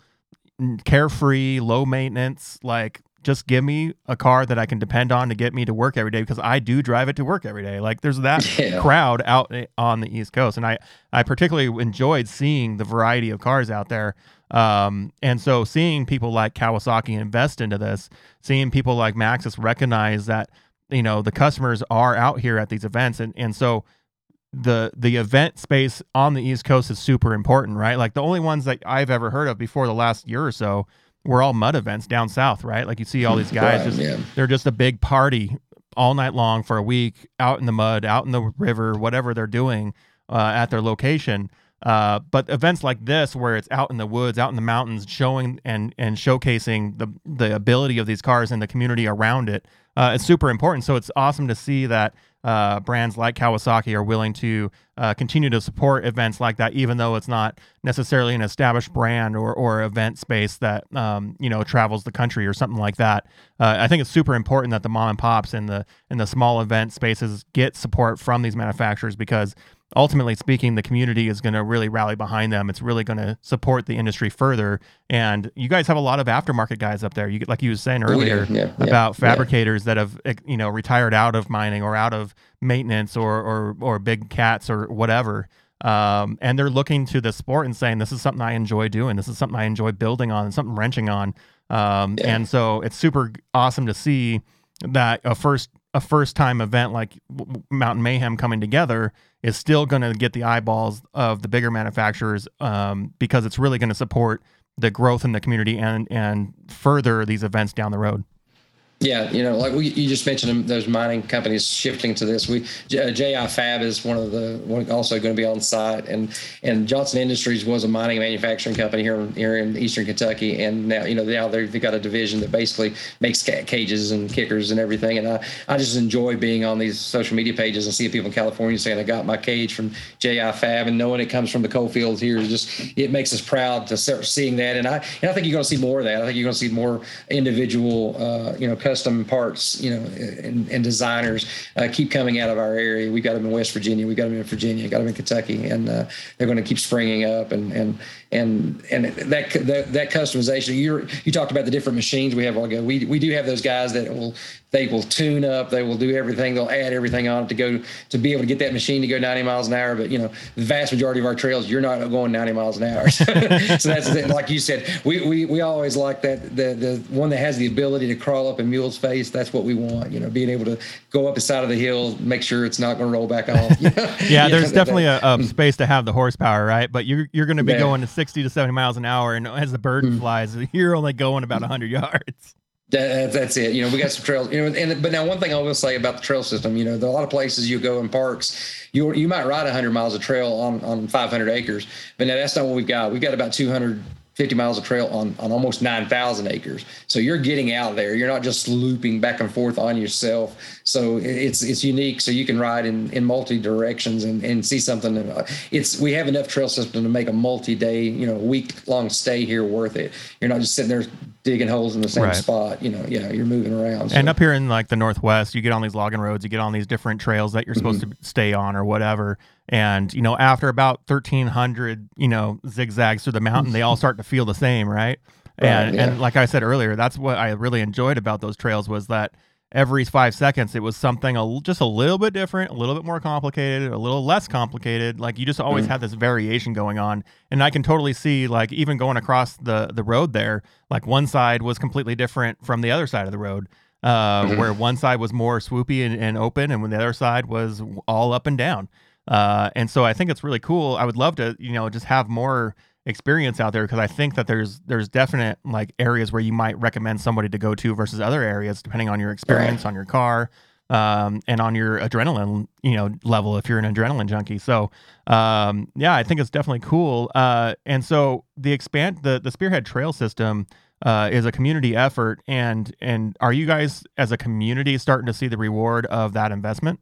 S1: carefree, low maintenance. Like, just give me a car that I can depend on to get me to work every day because I do drive it to work every day. Like, there's that
S2: Yeah.
S1: crowd out on the East Coast, and I I particularly enjoyed seeing the variety of cars out there. Um, and so seeing people like Kawasaki invest into this, seeing people like Maxxis recognize that you know the customers are out here at these events, and and so the the event space on the East Coast is super important, right? Like the only ones that I've ever heard of before the last year or so were all mud events down south, right? Like you see all these guys just
S2: yeah.
S1: they're just a big party all night long for a week out in the mud, out in the river, whatever they're doing uh, at their location. Uh, but events like this, where it's out in the woods, out in the mountains, showing and and showcasing the the ability of these cars and the community around it, uh, is super important. So it's awesome to see that uh, brands like Kawasaki are willing to uh, continue to support events like that, even though it's not necessarily an established brand or, or event space that um, you know travels the country or something like that. Uh, I think it's super important that the mom and pops and the and the small event spaces get support from these manufacturers because ultimately speaking, the community is going to really rally behind them. It's really going to support the industry further. And you guys have a lot of aftermarket guys up there. You like you was saying earlier
S2: yeah, yeah,
S1: about
S2: yeah.
S1: fabricators that have eh, you know retired out of mining or out of maintenance or or or big cats or whatever. Um, and they're looking to the sport and saying, "This is something I enjoy doing. This is something I enjoy building on, and something wrenching on." Um. And so it's super awesome to see that a first a first time event like Mountain Mayhem coming together is still going to get the eyeballs of the bigger manufacturers um, because it's really going to support the growth in the community and and further these events down the road.
S2: Yeah, you know, like we, you just mentioned those mining companies shifting to this. We uh, JI Fab is one of the also going to be on site, and and Johnson Industries was a mining manufacturing company here in, here in Eastern Kentucky, and now you know now they've got a division that basically makes ca- cages and kickers and everything. And I I just enjoy being on these social media pages and seeing people in California saying I got my cage from JI Fab, and knowing it comes from the coal fields here is just it makes us proud to start seeing that. And I and I think you're going to see more of that. I think you're going to see more individual uh, you know custom parts, you know, and, and designers uh, keep coming out of our area. We got them in West Virginia, we got them in Virginia, got them in Kentucky, and uh, they're going to keep springing up. And and and and that that, that customization. You you talked about the different machines we have. Go. We we do have those guys that will they will tune up. They will do everything. They'll add everything on it to go to be able to get that machine to go 90 miles an hour. But you know, the vast majority of our trails, you're not going 90 miles an hour. so that's like you said. We we we always like that the the one that has the ability to crawl up a mule's face. That's what we want. You know, being able to go up the side of the hill, make sure it's not going to roll back off. You know?
S1: Yeah, there's definitely a, a space to have the horsepower, right? But you're you're going to be
S2: Yeah.
S1: going to 60 to 70 miles an hour, and as the bird hmm. flies, you're only going about 100 yards.
S2: That, uh, that's it. You know, we got some trails. You know, and but now one thing I will say about the trail system, you know, there are a lot of places you go in parks, you you might ride 100 miles of trail on on 500 acres, but now that's not what we've got. We've got about 250 miles of trail on on almost 9,000 acres. So you're getting out there. You're not just looping back and forth on yourself. So it's it's unique. So you can ride in in multi directions and and see something. It's we have enough trail system to make a multi day, you know, week long stay here worth it. You're not just sitting there digging holes in the same
S1: Right.
S2: spot. You know, yeah, you're moving around.
S1: And up here in like the Northwest, you get on these logging roads, you get on these different trails that you're supposed mm-hmm. to stay on or whatever. And, you know, after about 1,300, you know, zigzags through the mountain, they all start to feel the same, right? and yeah. and like I said earlier, that's what I really enjoyed about those trails was that every five seconds it was something a, just a little bit different, a little bit more complicated, a little less complicated. Like you just always mm. had this variation going on, and I can totally see like even going across the the road there, like one side was completely different from the other side of the road. Uh, mm-hmm. Where one side was more swoopy and, and open, and when the other side was all up and down. Uh, and so I think it's really cool. I would love to, you know, just have more experience out there because I think that there's there's definite like areas where you might recommend somebody to go to versus other areas depending on your experience right. on your car um, and on your adrenaline you know level if you're an adrenaline junkie. So um, yeah, I think it's definitely cool. Uh, and so the expand the the Spearhead Trail System. Uh, is a community effort, and and are you guys as a community starting to see the reward of that investment?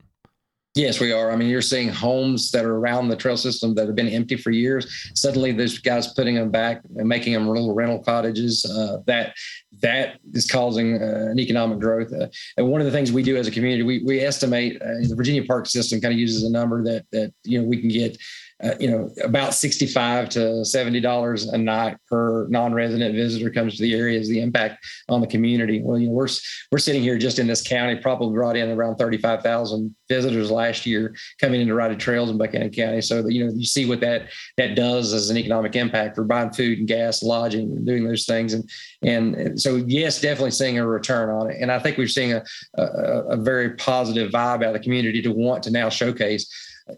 S2: Yes, we are. I mean, you're seeing homes that are around the trail system that have been empty for years. Suddenly, there's guys putting them back and making them little rental cottages. Uh, that that is causing uh, an economic growth. Uh, and one of the things we do as a community, we we estimate uh, the Virginia Park system kind of uses a number that that you know we can get uh, you know, about 65 to $70 a night per non-resident visitor comes to the area is the impact on the community. Well, you know, we're, we're sitting here just in this county, probably brought in around 35,000 visitors last year coming into Ride Trails in Buchanan County. So, that, you know, you see what that, that does as an economic impact for buying food and gas, lodging and doing those things. And, and so, yes, definitely seeing a return on it. And I think we're seeing a, a, a very positive vibe out of the community to want to now showcase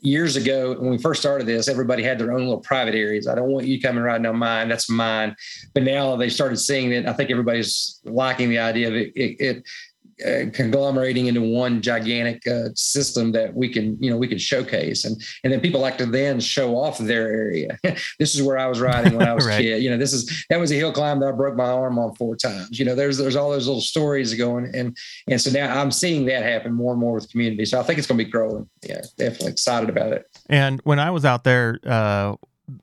S2: years ago when we first started this everybody had their own little private areas. I don't want you coming riding on mine. That's mine. But now they started seeing that i think everybody's liking the idea of it, it, it uh, conglomerating into one gigantic uh, system that we can you know we can showcase. And and then people like to then show off their area. This is where i was riding when i was right. a kid. You know this is that was a hill climb that i broke my arm on four times. You know there's there's all those little stories going. And and so now i'm seeing that happen more and more with community. So i think it's going to be growing. Yeah definitely excited about it.
S1: And when i was out there uh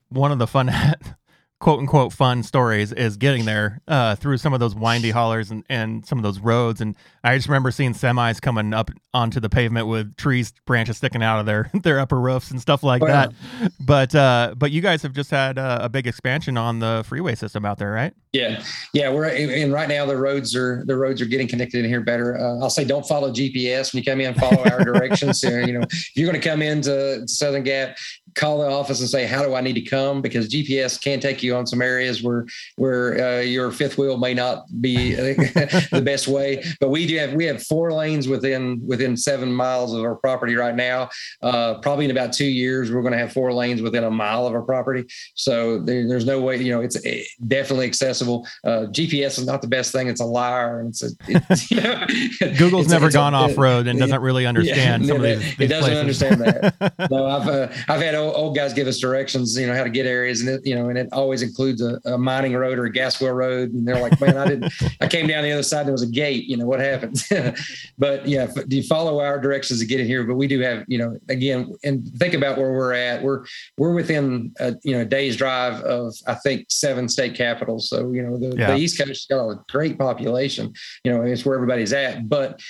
S1: one of the fun quote unquote fun stories is getting there uh, through some of those windy hollers and, and some of those roads. And I just remember seeing semis coming up onto the pavement with trees branches sticking out of their their upper roofs and stuff like that. But uh, but you guys have just had a, a, big expansion on the freeway system out there, right?
S2: Yeah, yeah. We're and right now the roads are the roads are getting connected in here better. Uh, I'll say don't follow GPS when you come in. Follow our directions. So, you know, if you're going to come into Southern Gap, call the office and say, "How do I need to come?" Because GPS can take you on some areas where where uh, your fifth wheel may not be the best way. But we do have we have four lanes within within seven miles of our property right now. Uh, probably in about two years, we're going to have four lanes within a mile of our property. So there, there's no way, you know, it's eh, definitely accessible. Uh, GPS is not the best thing; it's a liar, and it's a. It's, you know,
S1: Google's it's, never it's gone off road and doesn't really understand. Yeah,
S2: these, it doesn't places. understand that. no, I've uh, I've had old, old, guys give us directions, you know, how to get areas, and it, you know, and it always includes a, a mining road or a gas well road, and they're like, man, I didn't. I came down the other side, there was a gate. You know what happened? but yeah, do you follow our directions to get in here? But we do have, you know, again, and think about where we're at. We're we're within a you know a day's drive of I think seven state capitals. So you know the, yeah. the East Coast has got a great population. You know, it's where everybody's at. But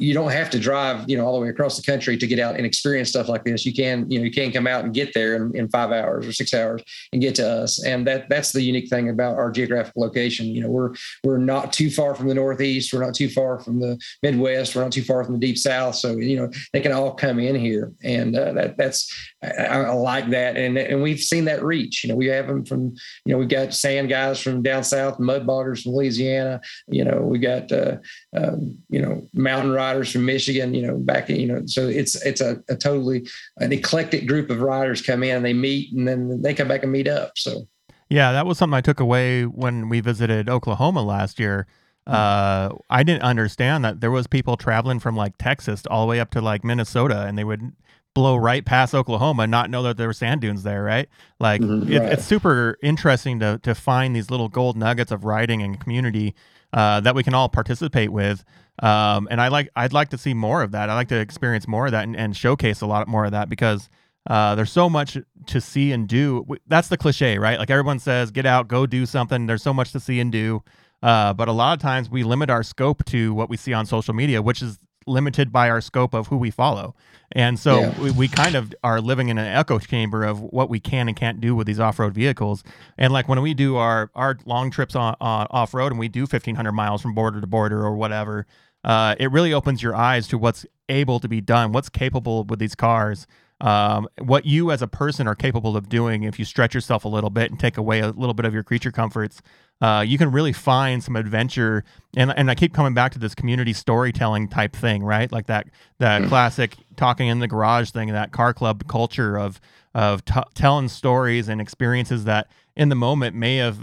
S2: you don't have to drive, you know, all the way across the country to get out and experience stuff like this. You can, you know, you can come out and get there in, in five hours or six hours and get to us. And that that's the unique thing about our geographic location. You know, we're we're not too far from the Northeast. We're not too far from the Midwest. We're not too far from the Deep South. So you know, they can all come in here, and uh, that that's I, I, like that. And and we've seen that reach. You know, we have them from, you know, we've got sand guys from down south, mud boggers from Louisiana. You know, we got uh, uh, you know mountain riders from Michigan, you know, back, in, you know, so it's it's a, a totally an eclectic group of riders come in and they meet and then they come back and meet up. So
S1: yeah, that was something I took away when we visited Oklahoma last year. Hmm. Uh, I didn't understand that there was people traveling from like Texas all the way up to like Minnesota, and they would blow right past Oklahoma, not know that there were sand dunes there, right? Like mm-hmm, it, right. it's super interesting to to find these little gold nuggets of writing and community uh, that we can all participate with. Um, and I like I'd like to see more of that. I like to experience more of that and, and showcase a lot more of that because uh, there's so much to see and do. That's the cliche, right? Like everyone says, get out, go do something. There's so much to see and do. Uh, but a lot of times we limit our scope to what we see on social media, which is limited by our scope of who we follow. And so
S2: Yeah.
S1: we, we kind of are living in an echo chamber of what we can and can't do with these off-road vehicles. And like when we do our our long trips on, on off-road and we do 1500 miles from border to border or whatever, uh, it really opens your eyes to what's able to be done, what's capable with these cars. Um, what you as a person are capable of doing if you stretch yourself a little bit and take away a little bit of your creature comforts, uh, you can really find some adventure. And and I keep coming back to this community storytelling type thing, right? Like that that classic talking in the garage thing, that car club culture of of t- telling stories and experiences that in the moment may have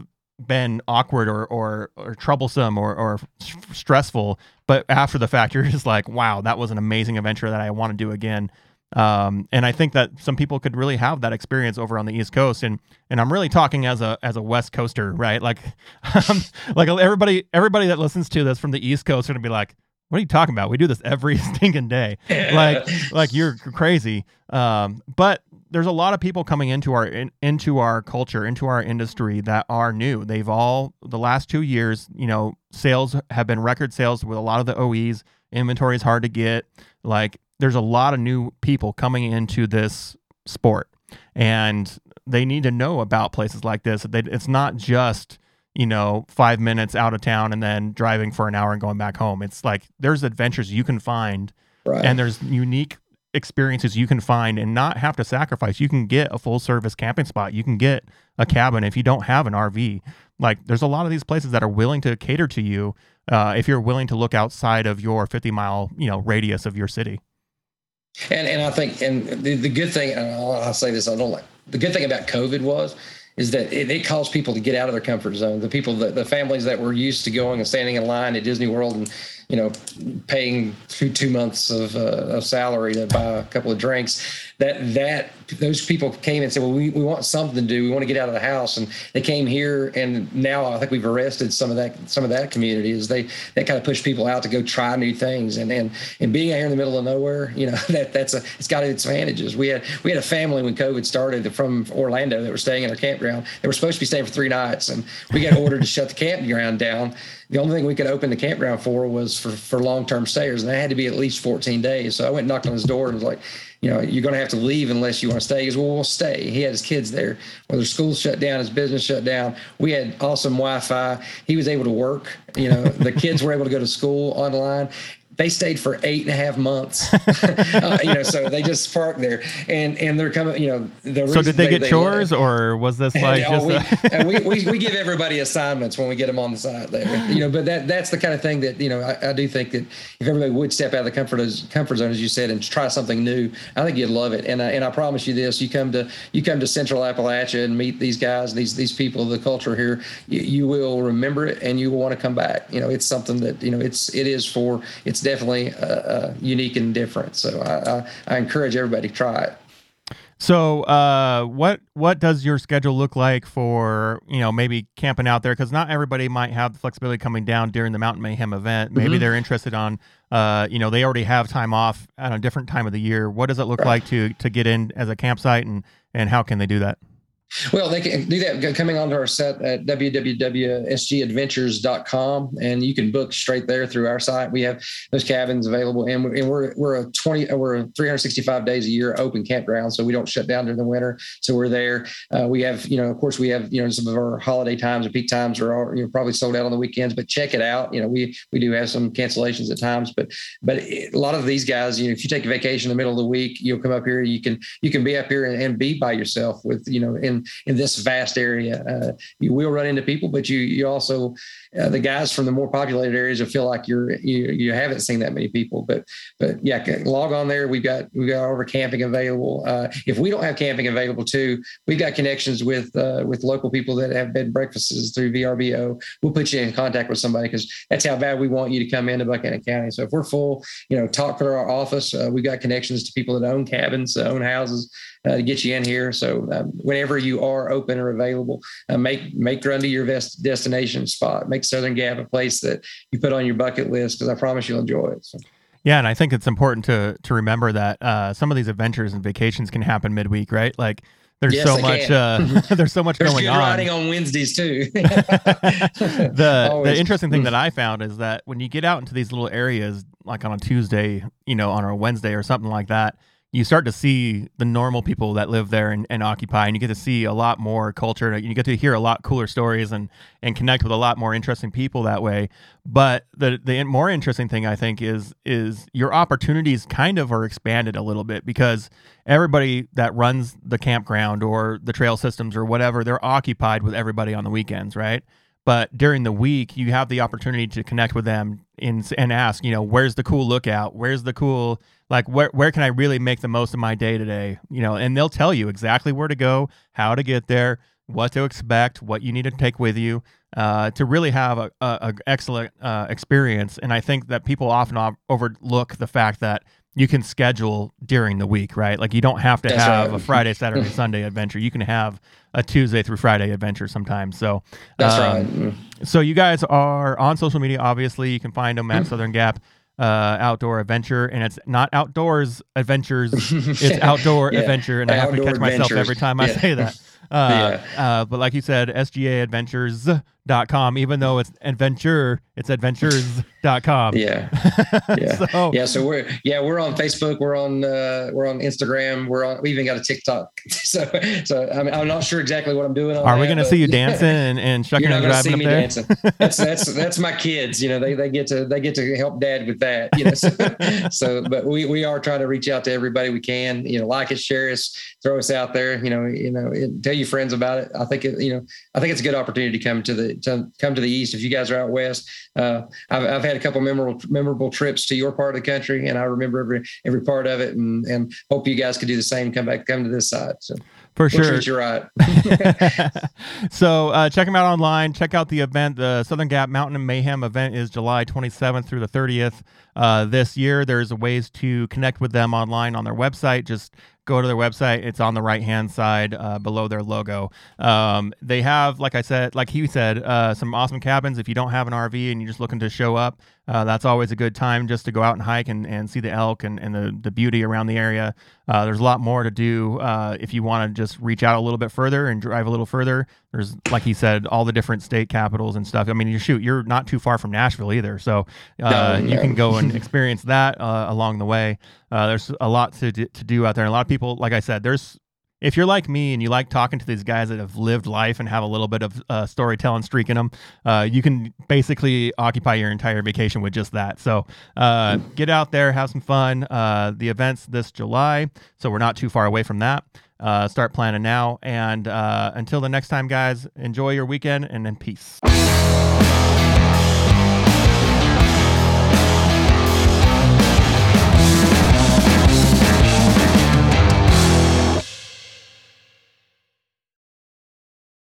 S1: been awkward or or, or troublesome or, or stressful, but after the fact, you're just like, wow, that was an amazing adventure that I want to do again. Um, and I think that some people could really have that experience over on the East Coast, and and I'm really talking as a as a West Coaster, right? Like, um, like everybody everybody that listens to this from the East Coast are gonna be like, what are you talking about? We do this every stinking day. Like, like you're crazy. Um, but there's a lot of people coming into our in, into our culture, into our industry that are new. They've all the last two years, you know, sales have been record sales with a lot of the OEs. Inventory is hard to get. Like, there's a lot of new people coming into this sport, and they need to know about places like this. It's not just you know five minutes out of town and then driving for an hour and going back home. It's like there's adventures you can find
S2: right.
S1: and there's unique experiences you can find and not have to sacrifice. You can get a full service camping spot. You can get a cabin if you don't have an RV. Like there's a lot of these places that are willing to cater to you uh, if you're willing to look outside of your 50 mile you know radius of your city.
S2: And and I think and the, the good thing and I'll, I'll say this I don't like the good thing about COVID was is that it, it caused people to get out of their comfort zone. The people that the families that were used to going and standing in line at Disney World and you know paying two two months of, uh, of salary to buy a couple of drinks that that those people came and said well we, we want something to do. We want to get out of the house. And they came here and now I think we've arrested some of that some of that community is they that kind of push people out to go try new things. And and and being out here in the middle of nowhere you know that that's a it's got its advantages. We had we had a family when COVID started from Orlando that were staying in our campground. They were supposed to be staying for three nights and we got ordered to shut the campground down. The only thing we could open the campground for was for, for long-term stayers and that had to be at least 14 days. So i went and knocked on his door and was like you know you're going to have to leave unless you want to stay. He goes well we'll stay. He had his kids there. Well their school shut down his business shut down. We had awesome wi-fi. He was able to work you know. The kids were able to go to school online they stayed for eight and a half months. uh, you know, so they just parked there, and and they're coming. You know, the
S1: So did they, get chores or was this like
S2: yeah,
S1: just
S2: we,
S1: a-
S2: and we, we, we give everybody assignments when we get them on the side there. You know, but that that's the kind of thing that you know I, I do think that if everybody would step out of the comfort comfort zone, as you said, and try something new, I think you'd love it. And I, and I promise you this: you come to you come to Central Appalachia and meet these guys, these these people, the culture here, you, you will remember it and you will want to come back. You know, it's something that you know it's it is for it's definitely uh, uh, unique and different. So I, I I encourage everybody to try it.
S1: So, uh, what what does your schedule look like for you know maybe camping out there? Because not everybody might have the flexibility coming down during the Mountain Mayhem event. Maybe
S2: Mhm.
S1: they're interested on, uh, you know, they already have time off at a different time of the year. What does it look
S2: Right.
S1: like to to get in as a campsite, and and how can they do that?
S2: Well, they can do that coming onto our set at www.sgadventures.com, and you can book straight there through our site. We have those cabins available, and we're, and we're, we're a 20, we're a 365 days a year open campground, so we don't shut down during the winter. So we're there. Uh, we have, you know, of course, we have, you know, some of our holiday times and peak times are all, you know, probably sold out on the weekends, but check it out. You know, we we do have some cancellations at times, but but a lot of these guys, you know, if you take a vacation in the middle of the week, you'll come up here, you can you can be up here and, and be by yourself with, you know, in in this vast area. Uh, you will run into people, but you you also uh, the guys from the more populated areas will feel like you're you you haven't seen that many people. But but yeah, log on there. We've got we've got all of our camping available. Uh, if we don't have camping available too, we've got connections with uh, with local people that have bed breakfasts through VRBO. We'll put you in contact with somebody because that's how bad we want you to come into Buchanan County. So if we're full, you know, talk to our office. Uh, we've got connections to people that own cabins, own houses uh, to get you in here. So um, whenever you are open or available, uh, make make Grundy your best destination spot. Make Southern Gap a place that you put on your bucket list because I promise you'll enjoy it. So.
S1: Yeah, and I think it's important to to remember that uh, some of these adventures and vacations can happen midweek, right? Like there's
S2: Yes,
S1: so much uh, there's so much
S2: There's
S1: going on.
S2: riding on Wednesdays too.
S1: the the interesting thing
S2: Mm.
S1: that I found is that when you get out into these little areas, like on a Tuesday, you know, on a Wednesday or something like that, you start to see the normal people that live there and, and occupy, and you get to see a lot more culture. And you get to hear a lot cooler stories and and connect with a lot more interesting people that way. But the the more interesting thing I think is is your opportunities kind of are expanded a little bit because everybody that runs the campground or the trail systems or whatever, they're occupied with everybody on the weekends, right? But during the week, you have the opportunity to connect with them and, and ask, you know, where's the cool lookout? Where's the cool, like, where, where can I really make the most of my day today? You know, and they'll tell you exactly where to go, how to get there, what to expect, what you need to take with you uh, to really have a, a, a excellent uh, experience. And I think that people often overlook the fact that you can schedule during the week, right? Like you don't have to That's have right. a Friday, Saturday, Sunday adventure. You can have a Tuesday through Friday adventure sometimes. So
S2: that's um, right. Mm.
S1: So you guys are on social media. Obviously, you can find them at mm-hmm. Southern Gap uh, Outdoor Adventure, and it's not outdoors adventures. it's outdoor yeah. adventure, and I have to catch myself every time I say that. Uh, yeah. uh, but like you said, SGA Adventures dot com even though it's adventure it's adventures adventures.com
S2: yeah. Yeah. So, yeah so we're yeah we're on facebook we're on uh, we're on instagram we're on we even got a tiktok. So so I'm, I'm not sure exactly what i'm doing
S1: are that, we gonna see you dancing and, and shucking and driving up there? dancing.
S2: that's that's that's my kids you know they, they get to they get to help dad with that you know so, so but we we are trying to reach out to everybody we can you know like us share us throw us out there you know you know tell your friends about it. I think it, you know i think it's a good opportunity to come to the to come to the east. If you guys are out west, uh, I've, I've had a couple memorable memorable trips to your part of the country, and I remember every every part of it, and and hope you guys could do the same. Come back, come to this side. So
S1: for sure.
S2: You're right.
S1: so uh, check them out online. Check out the event. The Southern Gap Mountain Mayhem event is July 27th through the 30th uh, this year. There's ways to connect with them online on their website. Just go to their website. It's on the right hand side uh, below their logo. Um, they have, like I said, like he said, uh, some awesome cabins. If you don't have an RV and you're just looking to show up, uh, that's always a good time just to go out and hike and, and see the elk and, and the, the beauty around the area. Uh, there's a lot more to do uh, if you want to just reach out a little bit further and drive a little further. There's, like he said, all the different state capitals and stuff. I mean, you shoot, you're not too far from Nashville either. So uh, no, you can go and experience that uh, along the way. Uh, there's a lot to, to do out there. And a lot of people, like I said, there's if you're like me and you like talking to these guys that have lived life and have a little bit of uh, storytelling streak in them, uh, you can basically occupy your entire vacation with just that. So uh, get out there, have some fun. Uh, the event's this July, so we're not too far away from that. Uh, start planning now. And uh, until the next time, guys, enjoy your weekend and then peace.